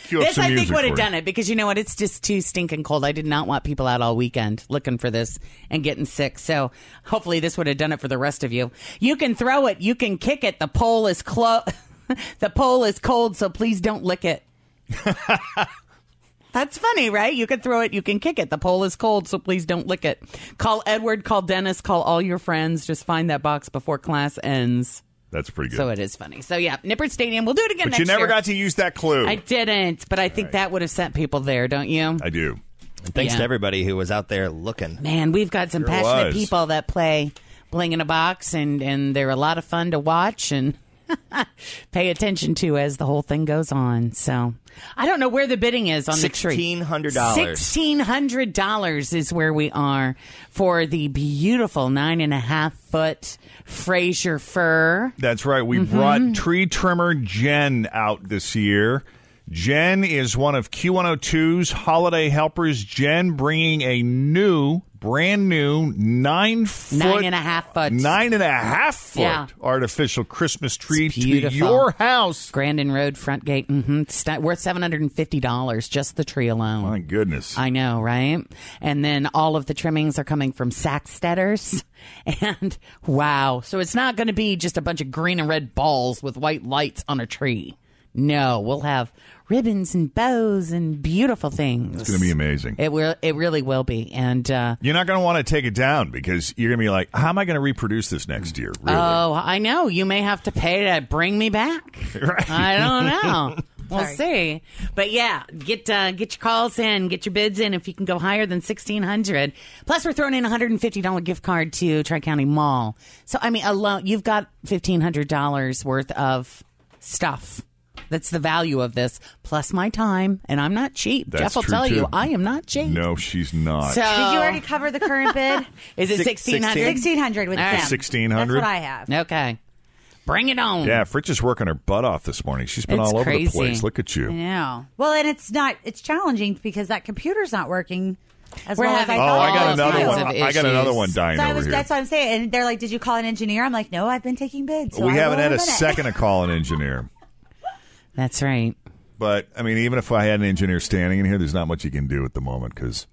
Cue up This, some I think, music would have done it because you know what? It's just too stinking cold. I did not want people out all weekend looking for this and getting sick. So hopefully, this would have done it for the rest of you. You can throw it, you can kick it. The pole is clo- The pole is cold, so please don't lick it. That's funny, right? You can throw it, you can kick it. The pole is cold, so please don't lick it. Call Edward, call Dennis, call all your friends. Just find that box before class ends. That's pretty good. So it is funny. So yeah, Nippert Stadium. We'll do it again but next you never year. got to use that clue. I didn't, but I think that would have sent people there, don't you? I do. And thanks Yeah. to everybody who was out there looking. Man, we've got some Sure passionate was. people that play Bling in a Box, and, and they're a lot of fun to watch and pay attention to as the whole thing goes on. So I don't know where the bidding is on the tree. $1,600. Sixteen hundred dollars is where we are for the beautiful nine and a half foot Fraser fir. That's right. We Mm-hmm. brought tree trimmer Jen out this year. Jen is one of Q102's holiday helpers. Jen bringing a new, brand new nine foot, Nine and a half foot. nine and a half foot Yeah. artificial Christmas tree to your house. Grandin Road Frontgate. Mm-hmm. St- worth seven hundred and fifty dollars just the tree alone. My goodness. I know, right? And then all of the trimmings are coming from Sackstetters. And wow. So it's not going to be just a bunch of green and red balls with white lights on a tree. No, we'll have ribbons and bows and beautiful things. It's going to be amazing. It will. It really will be. And uh, You're not going to want to take it down because you're going to be like, how am I going to reproduce this next year? Really? oh, I know you may have to pay to bring me back. Right. I don't know. We'll see, but yeah, get uh, get your calls in, get your bids in. If you can go higher than sixteen hundred, plus we're throwing in a hundred and fifty dollar gift card to Tri County Mall. So I mean, alone you've got fifteen hundred dollars worth of stuff. That's the value of this, plus my time, and I'm not cheap. That's Jeff will true, tell you. I am not cheap. no, she's not. So- Did you already cover the current bid? Is it Six- sixteen hundred? 1600 with All right. 1600? That's what I have. Okay, bring it on. yeah, Fritch is working her butt off this morning. She's been It's all over crazy. the place. Look at you. Yeah. Well, and it's not. It's challenging because that computer's not working as We're well as having I Oh, thought. I got all another kinds one. of I got another issues. one dying So I over was, here. that's what I'm saying. And they're like, "Did you call an engineer?" I'm like, "No, I've been taking bids." so we I haven't will had in a minute." second to call an engineer. That's right. But I mean, even if I had an engineer standing in here, there's not much you can do at the moment because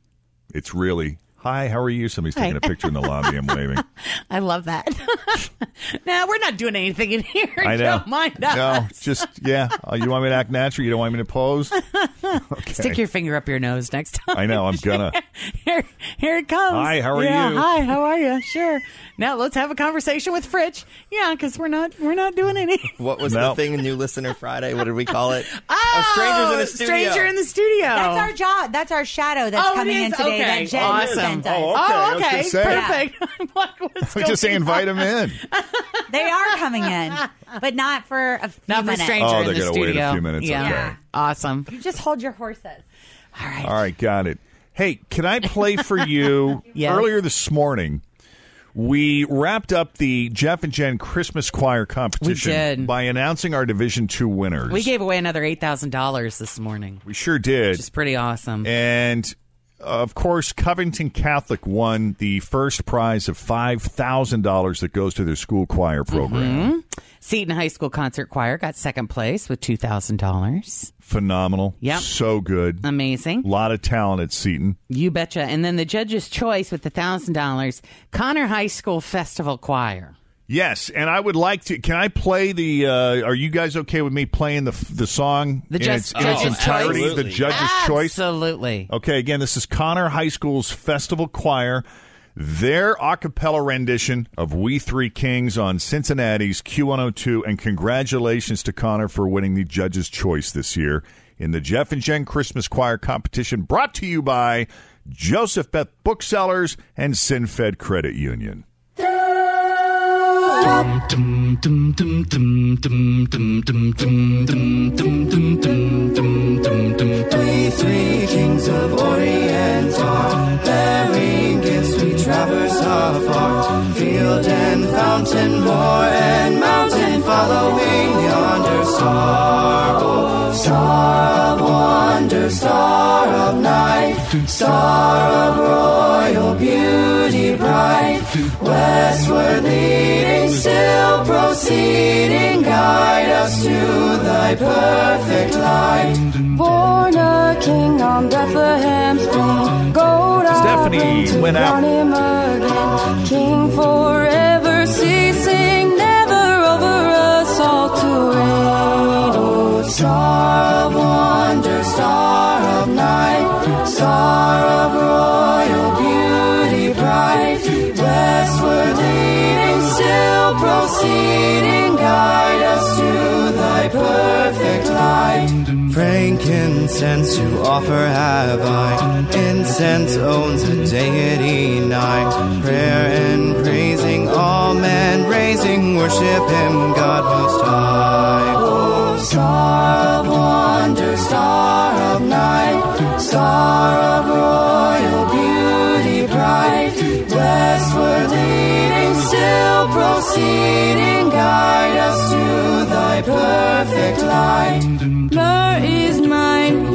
it's really hi. How are you? Somebody's taking a picture in the lobby. I'm waving. I love that. now we're not doing anything in here. I know. Don't mind us. No, just yeah. Uh, you want me to act natural? You don't want me to pose? Okay. Stick your finger up your nose next time. I know. I'm gonna. here, here it comes. Hi, how are Yeah, you? Hi, how are you? Sure. Now let's have a conversation with Fritch. Yeah, because we're not we're not doing any. What was No. the thing? New listener Friday. What did we call it? Oh, strangers in the studio. Stranger in the studio. That's our job. That's our shadow that's Oh, coming in today. Okay. That Jen Awesome. Sent us. Oh, okay. Oh, okay. say. Perfect. I'm like, what's I just saying, going invite on? him in. They are coming in, but not for a few Not for minutes. stranger Oh, in they're the gonna wait a few minutes, Yeah. okay. Awesome. You just hold your horses. All right. All right, got it. Hey, can I play for you? Yes. Earlier this morning, we wrapped up the Jeff and Jen Christmas Choir competition by announcing our Division Two winners. We gave away another eight thousand dollars this morning, we sure did, which is pretty awesome. and of course, Covington Catholic won the first prize of five thousand dollars that goes to their school choir program. Mm-hmm. Seton High School Concert Choir got second place with two thousand dollars. Phenomenal, Yep. so good. Amazing. A lot of talent at Seton. You betcha. And then the judge's choice with the thousand dollars, Conner High School Festival Choir. Yes, and I would like to. Can I play the? Uh, are you guys okay with me playing the the song The in its, in its entirety? choice? The judge's choice. Absolutely. Okay, again, this is Conner High School's Festival Choir. Their a cappella rendition of We Three Kings on Cincinnati's Q102. And congratulations to Conner for winning the Judge's Choice this year in the Jeff and Jen Christmas Choir competition brought to you by Joseph Beth Booksellers and Cinfed Credit Union. We three kings of Orient are bearing gifts we traverse afar. Field and fountain, moor and mountain, following yonder star. Oh, star of wonder, star star of royal beauty bright. Westward leading, still proceeding, guide us to thy perfect light. Born a king on Bethlehem's plain, gold Stephanie to went out. him again. King forever ceasing, never over us all to reign. Oh, star Frankincense to offer have I. Incense owns a deity nigh. Prayer and praising, all men raising, worship him, God most high. Oh, star of wonder, star of night, star of royal beauty bright. Westward leading, still proceeding, guide us to thy perfect light. Mine,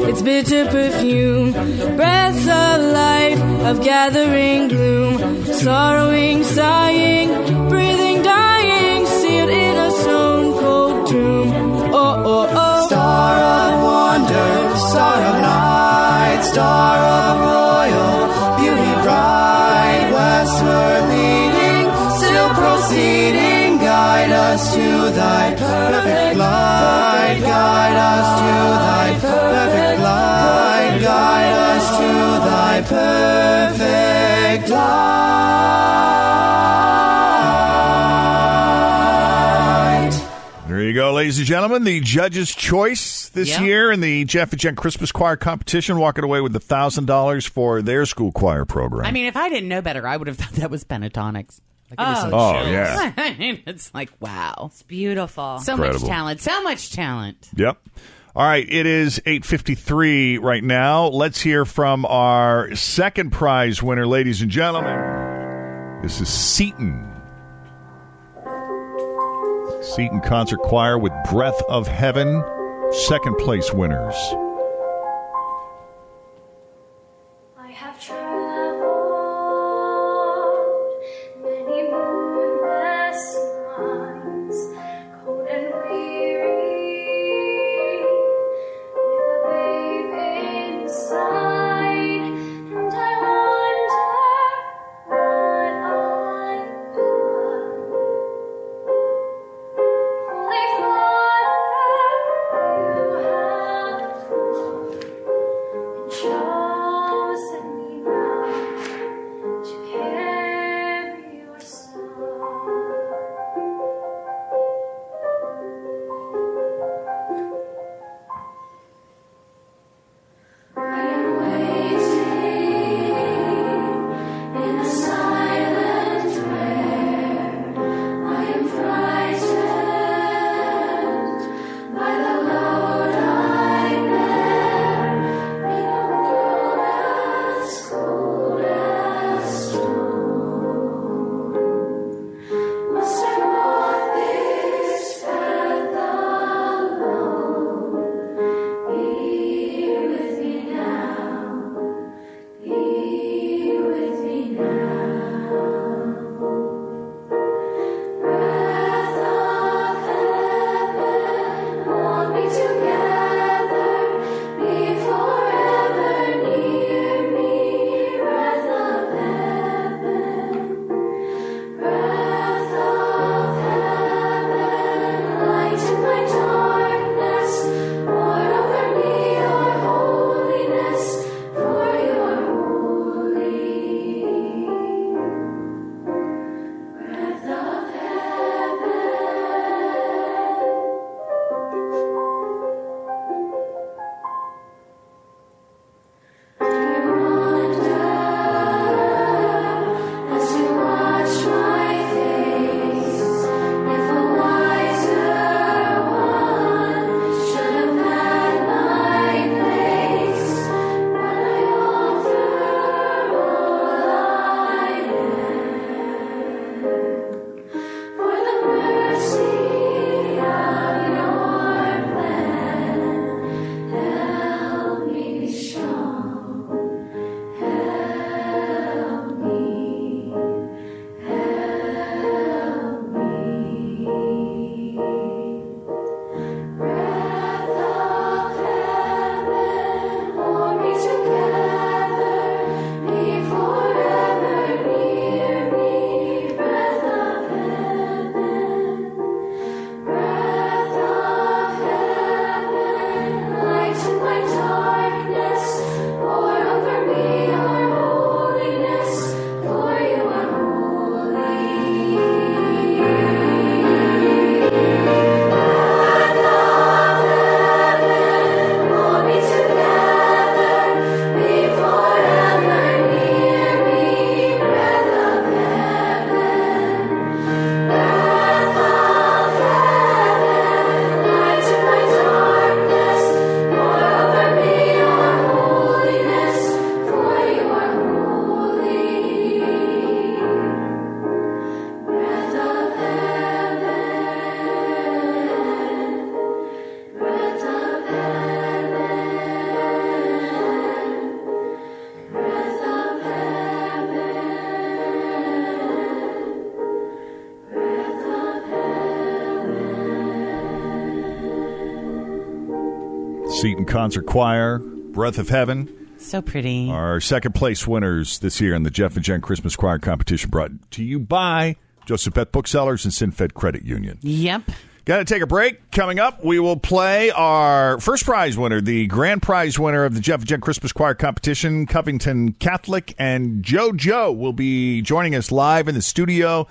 its bitter perfume, breaths of life, of gathering gloom, sorrowing, sighing, breathing, dying, sealed in a stone cold tomb. Oh, oh, oh. Star of wonder, star of night, star of royal beauty bright, westward leading, still proceeding, guide us to thy perfect light, guide my perfect light. There you go, ladies and gentlemen. The judge's choice this year in the Jeff and Jen Christmas Choir competition, walking away with $1,000 for their school choir program. I mean, if I didn't know better, I would have thought that was Pentatonix. Like oh, oh yeah. I mean, it's like, wow. It's beautiful. So Incredible. much talent. So much talent. Yep. All right, it is 8:53 right now. Let's hear from our second prize winner, ladies and gentlemen. This is Seton. Seton Concert Choir with Breath of Heaven, second place winners. Concert Choir, Breath of Heaven. So pretty. Our second place winners this year in the Jeff and Jen Christmas Choir competition brought to you by Joseph Beth Booksellers and Cinfed Credit Union. Yep. Got to take a break. Coming up, we will play our first prize winner, the grand prize winner of the Jeff and Jen Christmas Choir competition, Covington Catholic, and JoJo will be joining us live in the studio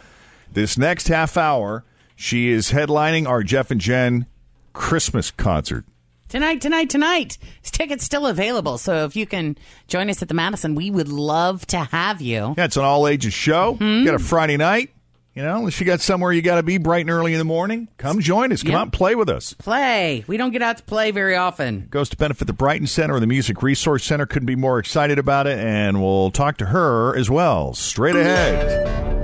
this next half hour. She is headlining our Jeff and Jen Christmas concert Tonight, tonight, tonight. This ticket's still available. So if you can join us at the Madison, we would love to have you. Yeah, it's an all ages show. Hmm. Got a Friday night. You know, unless you got somewhere you got to be bright and early in the morning, come join us. Come Yep. out and play with us. Play. We don't get out to play very often. Goes to benefit the Brighton Center or the Music Resource Center. Couldn't be more excited about it. And we'll talk to her as well. Straight ahead.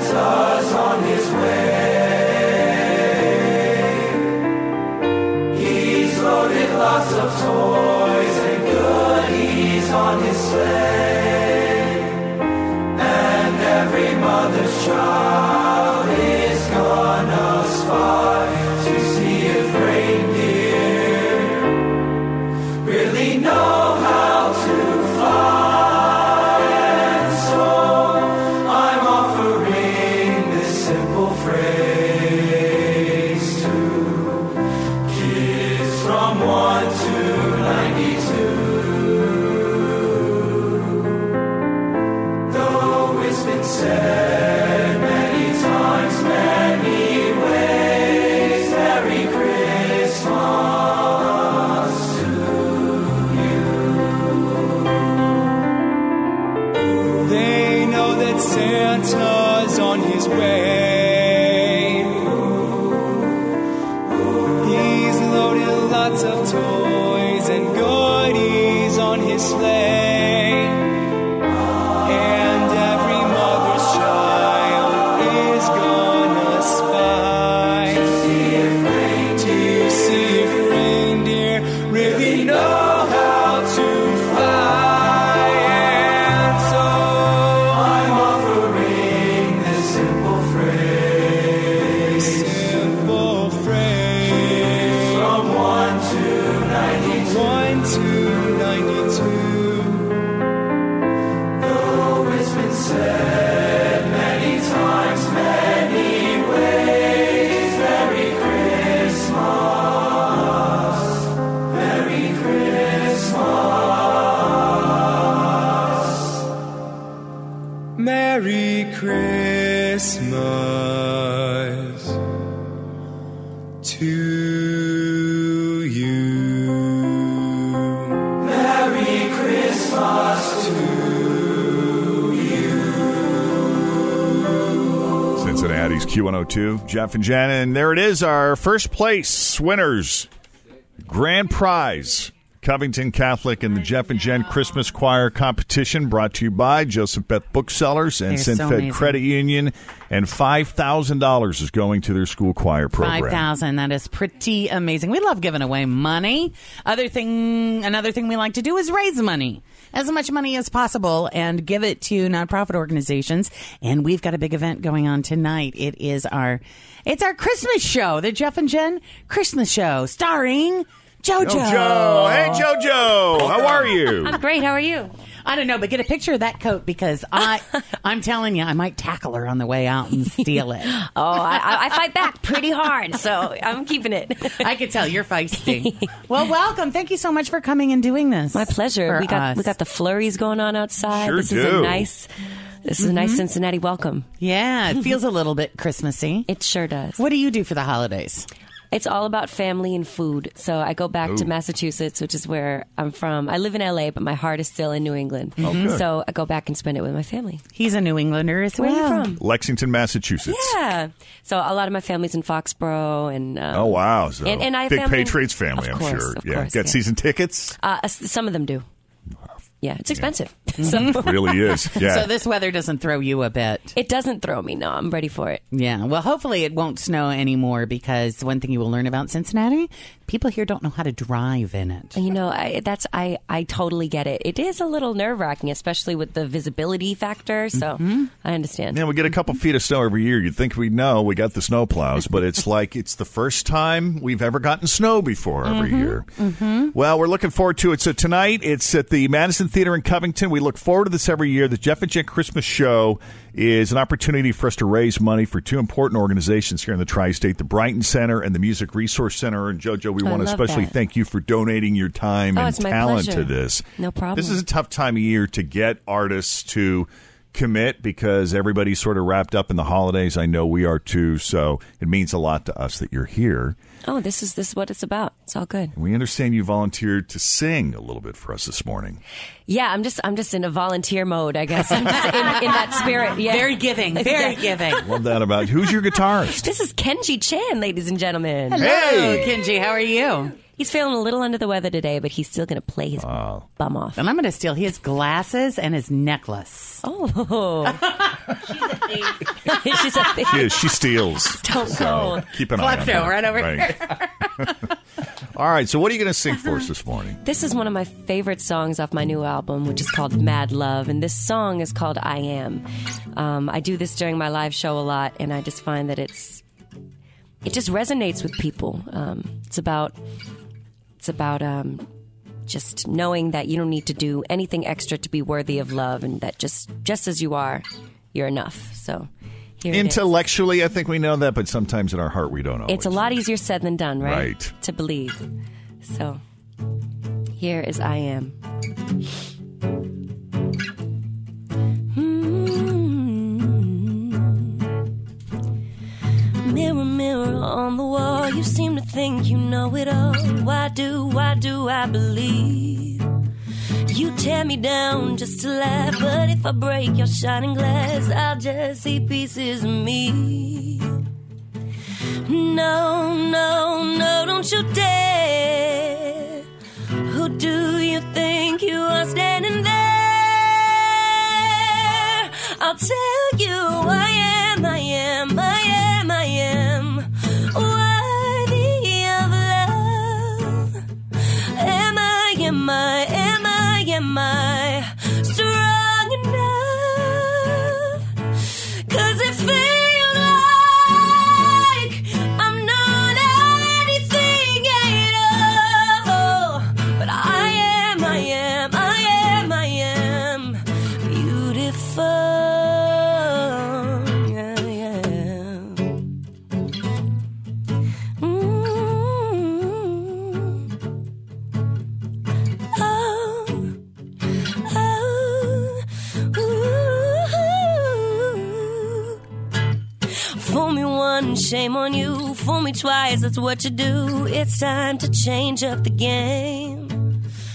On Cincinnati's Q102, Jeff and Jen. And there it is, our first place winners. Grand prize. Covington Catholic and the Jeff and Jen Christmas Choir competition brought to you by Joseph Beth Booksellers and They're so Cinfed amazing. Credit Union. And $5,000 is going to their school choir program. Five thousand. That is pretty amazing. We love giving away money. Other thing, another thing we like to do is raise money, as much money as possible, and give it to nonprofit organizations. And we've got a big event going on tonight. It is our, it's our Christmas show, the Jeff and Jen Christmas show, starring JoJo. JoJo. Hey, JoJo. How are you? I'm great. How are you? I don't know, but get a picture of that coat because I, I'm telling you, I might tackle her on the way out and steal it. Oh, I, I- I fight back pretty hard, so I'm keeping it. I could tell you're feisty. well, welcome. Thank you so much for coming and doing this. My pleasure. We got us. we got the flurries going on outside. Sure this is do. a nice this is a nice. Mm-hmm. Cincinnati welcome. Yeah, it feels a little bit Christmassy. It sure does. What do you do for the holidays? It's all about family and food. So I go back to Massachusetts, which is where I'm from. I live in LA, but my heart is still in New England. Oh, good. So I go back and spend it with my family. He's a New Englander as well. Where well. are you from? Lexington, Massachusetts. Yeah. So a lot of my family's in Foxborough and um, Oh wow! So and, and I have big family- Patriots family, Of I'm course, sure. Of yeah, course, got yeah. season tickets. Uh, some of them do. Yeah, it's expensive. So It really is. Yeah. So this weather doesn't throw you a bit. It doesn't throw me. No, I'm ready for it. Yeah. Well, hopefully it won't snow anymore because one thing you will learn about Cincinnati, people here don't know how to drive in it. You know, I, that's I I totally get it. It is a little nerve wracking, especially with the visibility factor. So Mm-hmm. I understand. Yeah, we get a couple feet of snow every year. You'd think we'd know we got the snow plows, but it's like it's the first time we've ever gotten snow before every year. Mm-hmm. Well, we're looking forward to it. So tonight, it's at the Madison Theater in Covington. We look forward to this every year. The Jeff and Jen Christmas Show is an opportunity for us to raise money for two important organizations here in the tri-state, the Brighton Center and the Music Resource Center. And JoJo, we I want to especially that. thank you for donating your time Oh, and talent pleasure. to this. No problem. This is a tough time of year to get artists to commit because everybody's sort of wrapped up in the holidays. I know we are too. So it means a lot to us that you're here. Oh, this is this is what it's about. It's all good. We understand you volunteered to sing a little bit for us this morning. Yeah, I'm just I'm just in a volunteer mode. I guess I'm just in, in that spirit. Yeah, Very giving, very Yeah. giving. Love that about you. who's your guitarist? This is Kenji Chan, ladies and gentlemen. Hello, Hey! Kenji. How are you? He's feeling a little under the weather today, but he's still going to play his Oh. bum off. And I'm going to steal his glasses and his necklace. Oh, she's a thief. She is. She steals. Don't So go. keep an eye on Klepto her. right over here. All right. So what are you going to sing for us this morning? This is one of my favorite songs off my new album, which is called Mad Love. And this song is called I Am. Um, I do this during my live show a lot, and I just find that it's. It just resonates with people. Um, it's about. It's about um, just knowing that you don't need to do anything extra to be worthy of love, and that just just as you are, you're enough. So, here it is. Intellectually, I think we know that, but sometimes in our heart, we don't know. It's a lot easier said than done, right? Right. To believe. So, here is I am. Mirror, mirror on the wall, you seem to think you know it all. Why do, why do I believe? You tear me down just to laugh, but if I break your shining glass, I'll just see pieces of me. No, no, no, don't you dare. Who do you think you are standing there? I'll tell you I am, I am, I am, am I, am I, am I, twice, that's what you do. It's time to change up the game.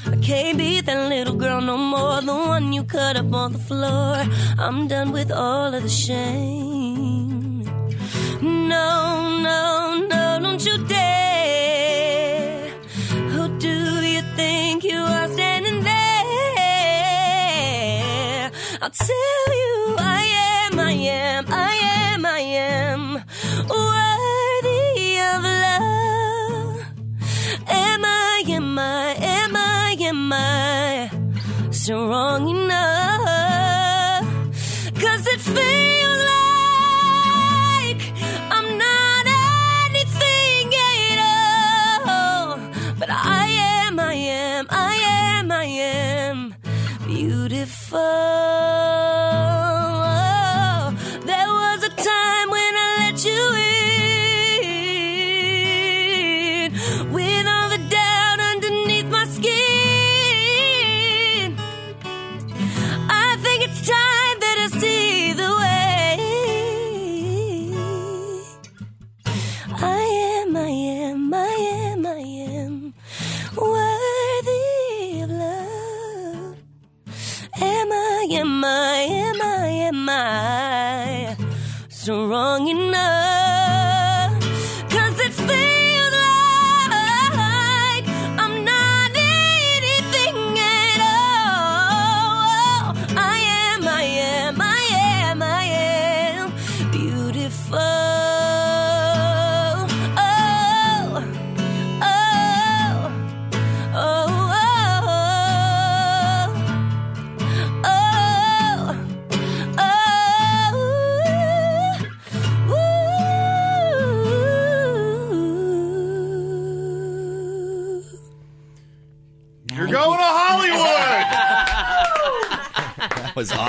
I can't be that little girl no more, the one you cut up on the floor. I'm done with all of the shame. No, no, no, don't you dare. Who do you think you are standing there? I'll tell you I am, I am, I am, strong enough?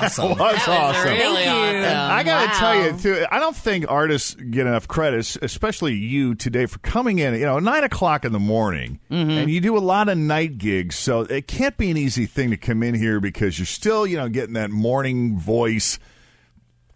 That was awesome. That was awesome. really Thank you. awesome. I got to Wow. tell you, too, I don't think artists get enough credit, especially you today, for coming in, you know, nine o'clock in the morning, Mm-hmm. and you do a lot of night gigs. So it can't be an easy thing to come in here because you're still, you know, getting that morning voice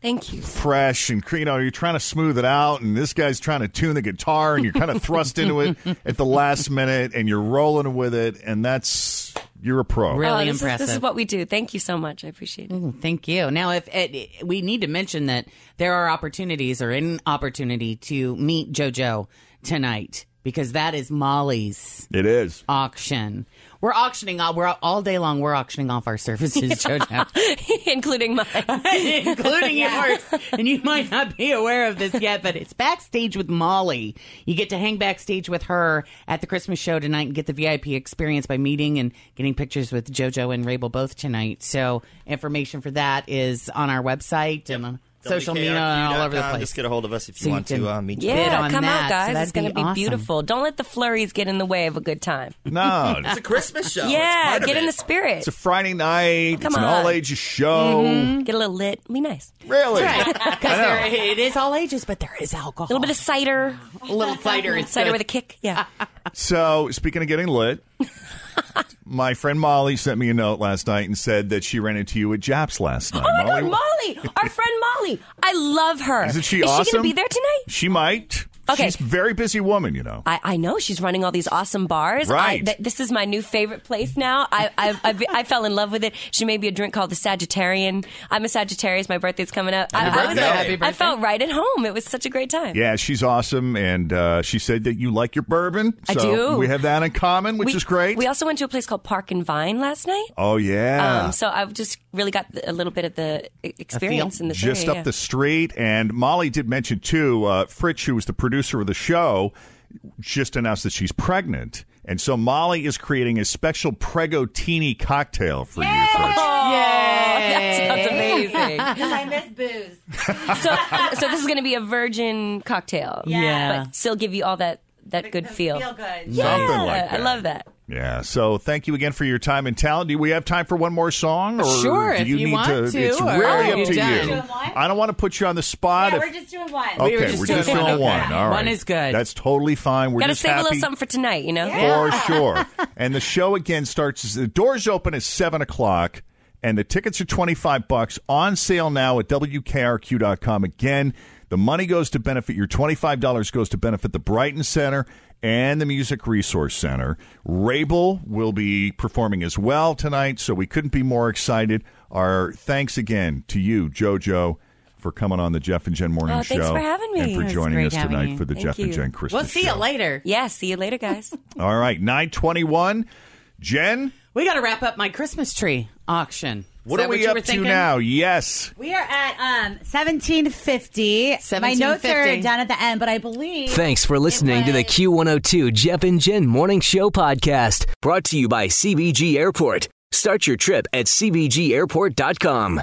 Thank you. fresh and you know you're trying to smooth it out and this guy's trying to tune the guitar and you're kind of thrust into it at the last minute and you're rolling with it and that's you're a pro Really oh, this Is, impressive. this is what we do. Thank you so much. I appreciate it. Ooh, thank you. Now, if it, we need to mention that there are opportunities or an opportunity to meet JoJo tonight because that is Molly's it is auction. We're auctioning off. We're all day long. We're auctioning off our services, JoJo, including mine, including yours. And you might not be aware of this yet, but it's backstage with Molly. You get to hang backstage with her at the Christmas show tonight and get the VIP experience by meeting and getting pictures with JoJo and Rabel both tonight. So information for that is on our website and on social media and all over the place. Just get a hold of us if you So want can to uh, meet. bid Yeah, on come that. out, guys. that'd it's going to be be awesome. beautiful. Don't let the flurries get in the way of a good time. no It's a Christmas show. Yeah, get in the spirit. it's a Friday night Come it's an on. all ages show Mhm. Get a little lit. Be nice. really Because know. it is all ages, but there is alcohol. A little bit of cider. A little cider. cider with a kick. Yeah. so speaking of getting lit my friend Molly sent me a note last night and said that she ran into you at Japp's last oh night Oh my Molly, God, Molly, our friend Molly. I love her. Isn't she Is awesome? she going to be there tonight? she might Okay. she's a very busy woman you know I, I know she's running all these awesome bars. Right. I, th- this is my new favorite place now. I, I, I, I fell in love with it. She made me a drink called the Sagittarian. I'm a Sagittarius. My birthday's coming up. I, Happy I was birthday. like- Happy I felt right at home. It was such a great time. Yeah, she's awesome, and uh, she said that you like your bourbon. I do. We have that in common, which we, is great. We also went to a place called Park and Vine last night. oh yeah, Um, so I've just really got a little bit of the experience in this just area. up the street. And Molly did mention too. Uh, Fritch, who was the producer of the show, just announced that she's pregnant, and so Molly is creating a special pregotini cocktail for you, Fritch. Oh, that sounds amazing. Because I miss booze. so, so this is going to be a virgin cocktail. Yeah. but still give you all that that good feel. Feel good. Yeah, Something like I love that. Yeah. So thank you again for your time and talent. Do we have time for one more song, or Sure, do if you, you need want to? to, It's really up to done? you. I don't want to put you on the spot. Yeah, if- we're just doing one. Okay, We were just we're doing just doing one. one. Okay. All right. One is good. That's totally fine. We're Got to just save happy a little something for tonight, you know. for sure. And the show again starts. The doors open at seven o'clock, and the tickets are twenty five bucks on sale now at wkrq.com. Again, the money goes to benefit your twenty five dollars goes to benefit the Brighton Center and the Music Resource Center. Rabel will be performing as well tonight, so we couldn't be more excited. Our thanks again to you, JoJo. For coming on the Jeff and Jen Morning Oh, Show thanks for having me. and for joining us tonight for the Thank Jeff and. Jen Christmas We'll see show. you later. Yeah, see you later, guys. All right, nine twenty one. Jen, We got to wrap up my Christmas tree auction. Is what are we you up to thinking? now? Yes. We are at um, 1750. My notes are 1750. down at the end, but I believe. Thanks for listening to the Q102 Jeff and Jen Morning Show podcast. Brought to you by CVG Airport. Start your trip at CVGAirport.com.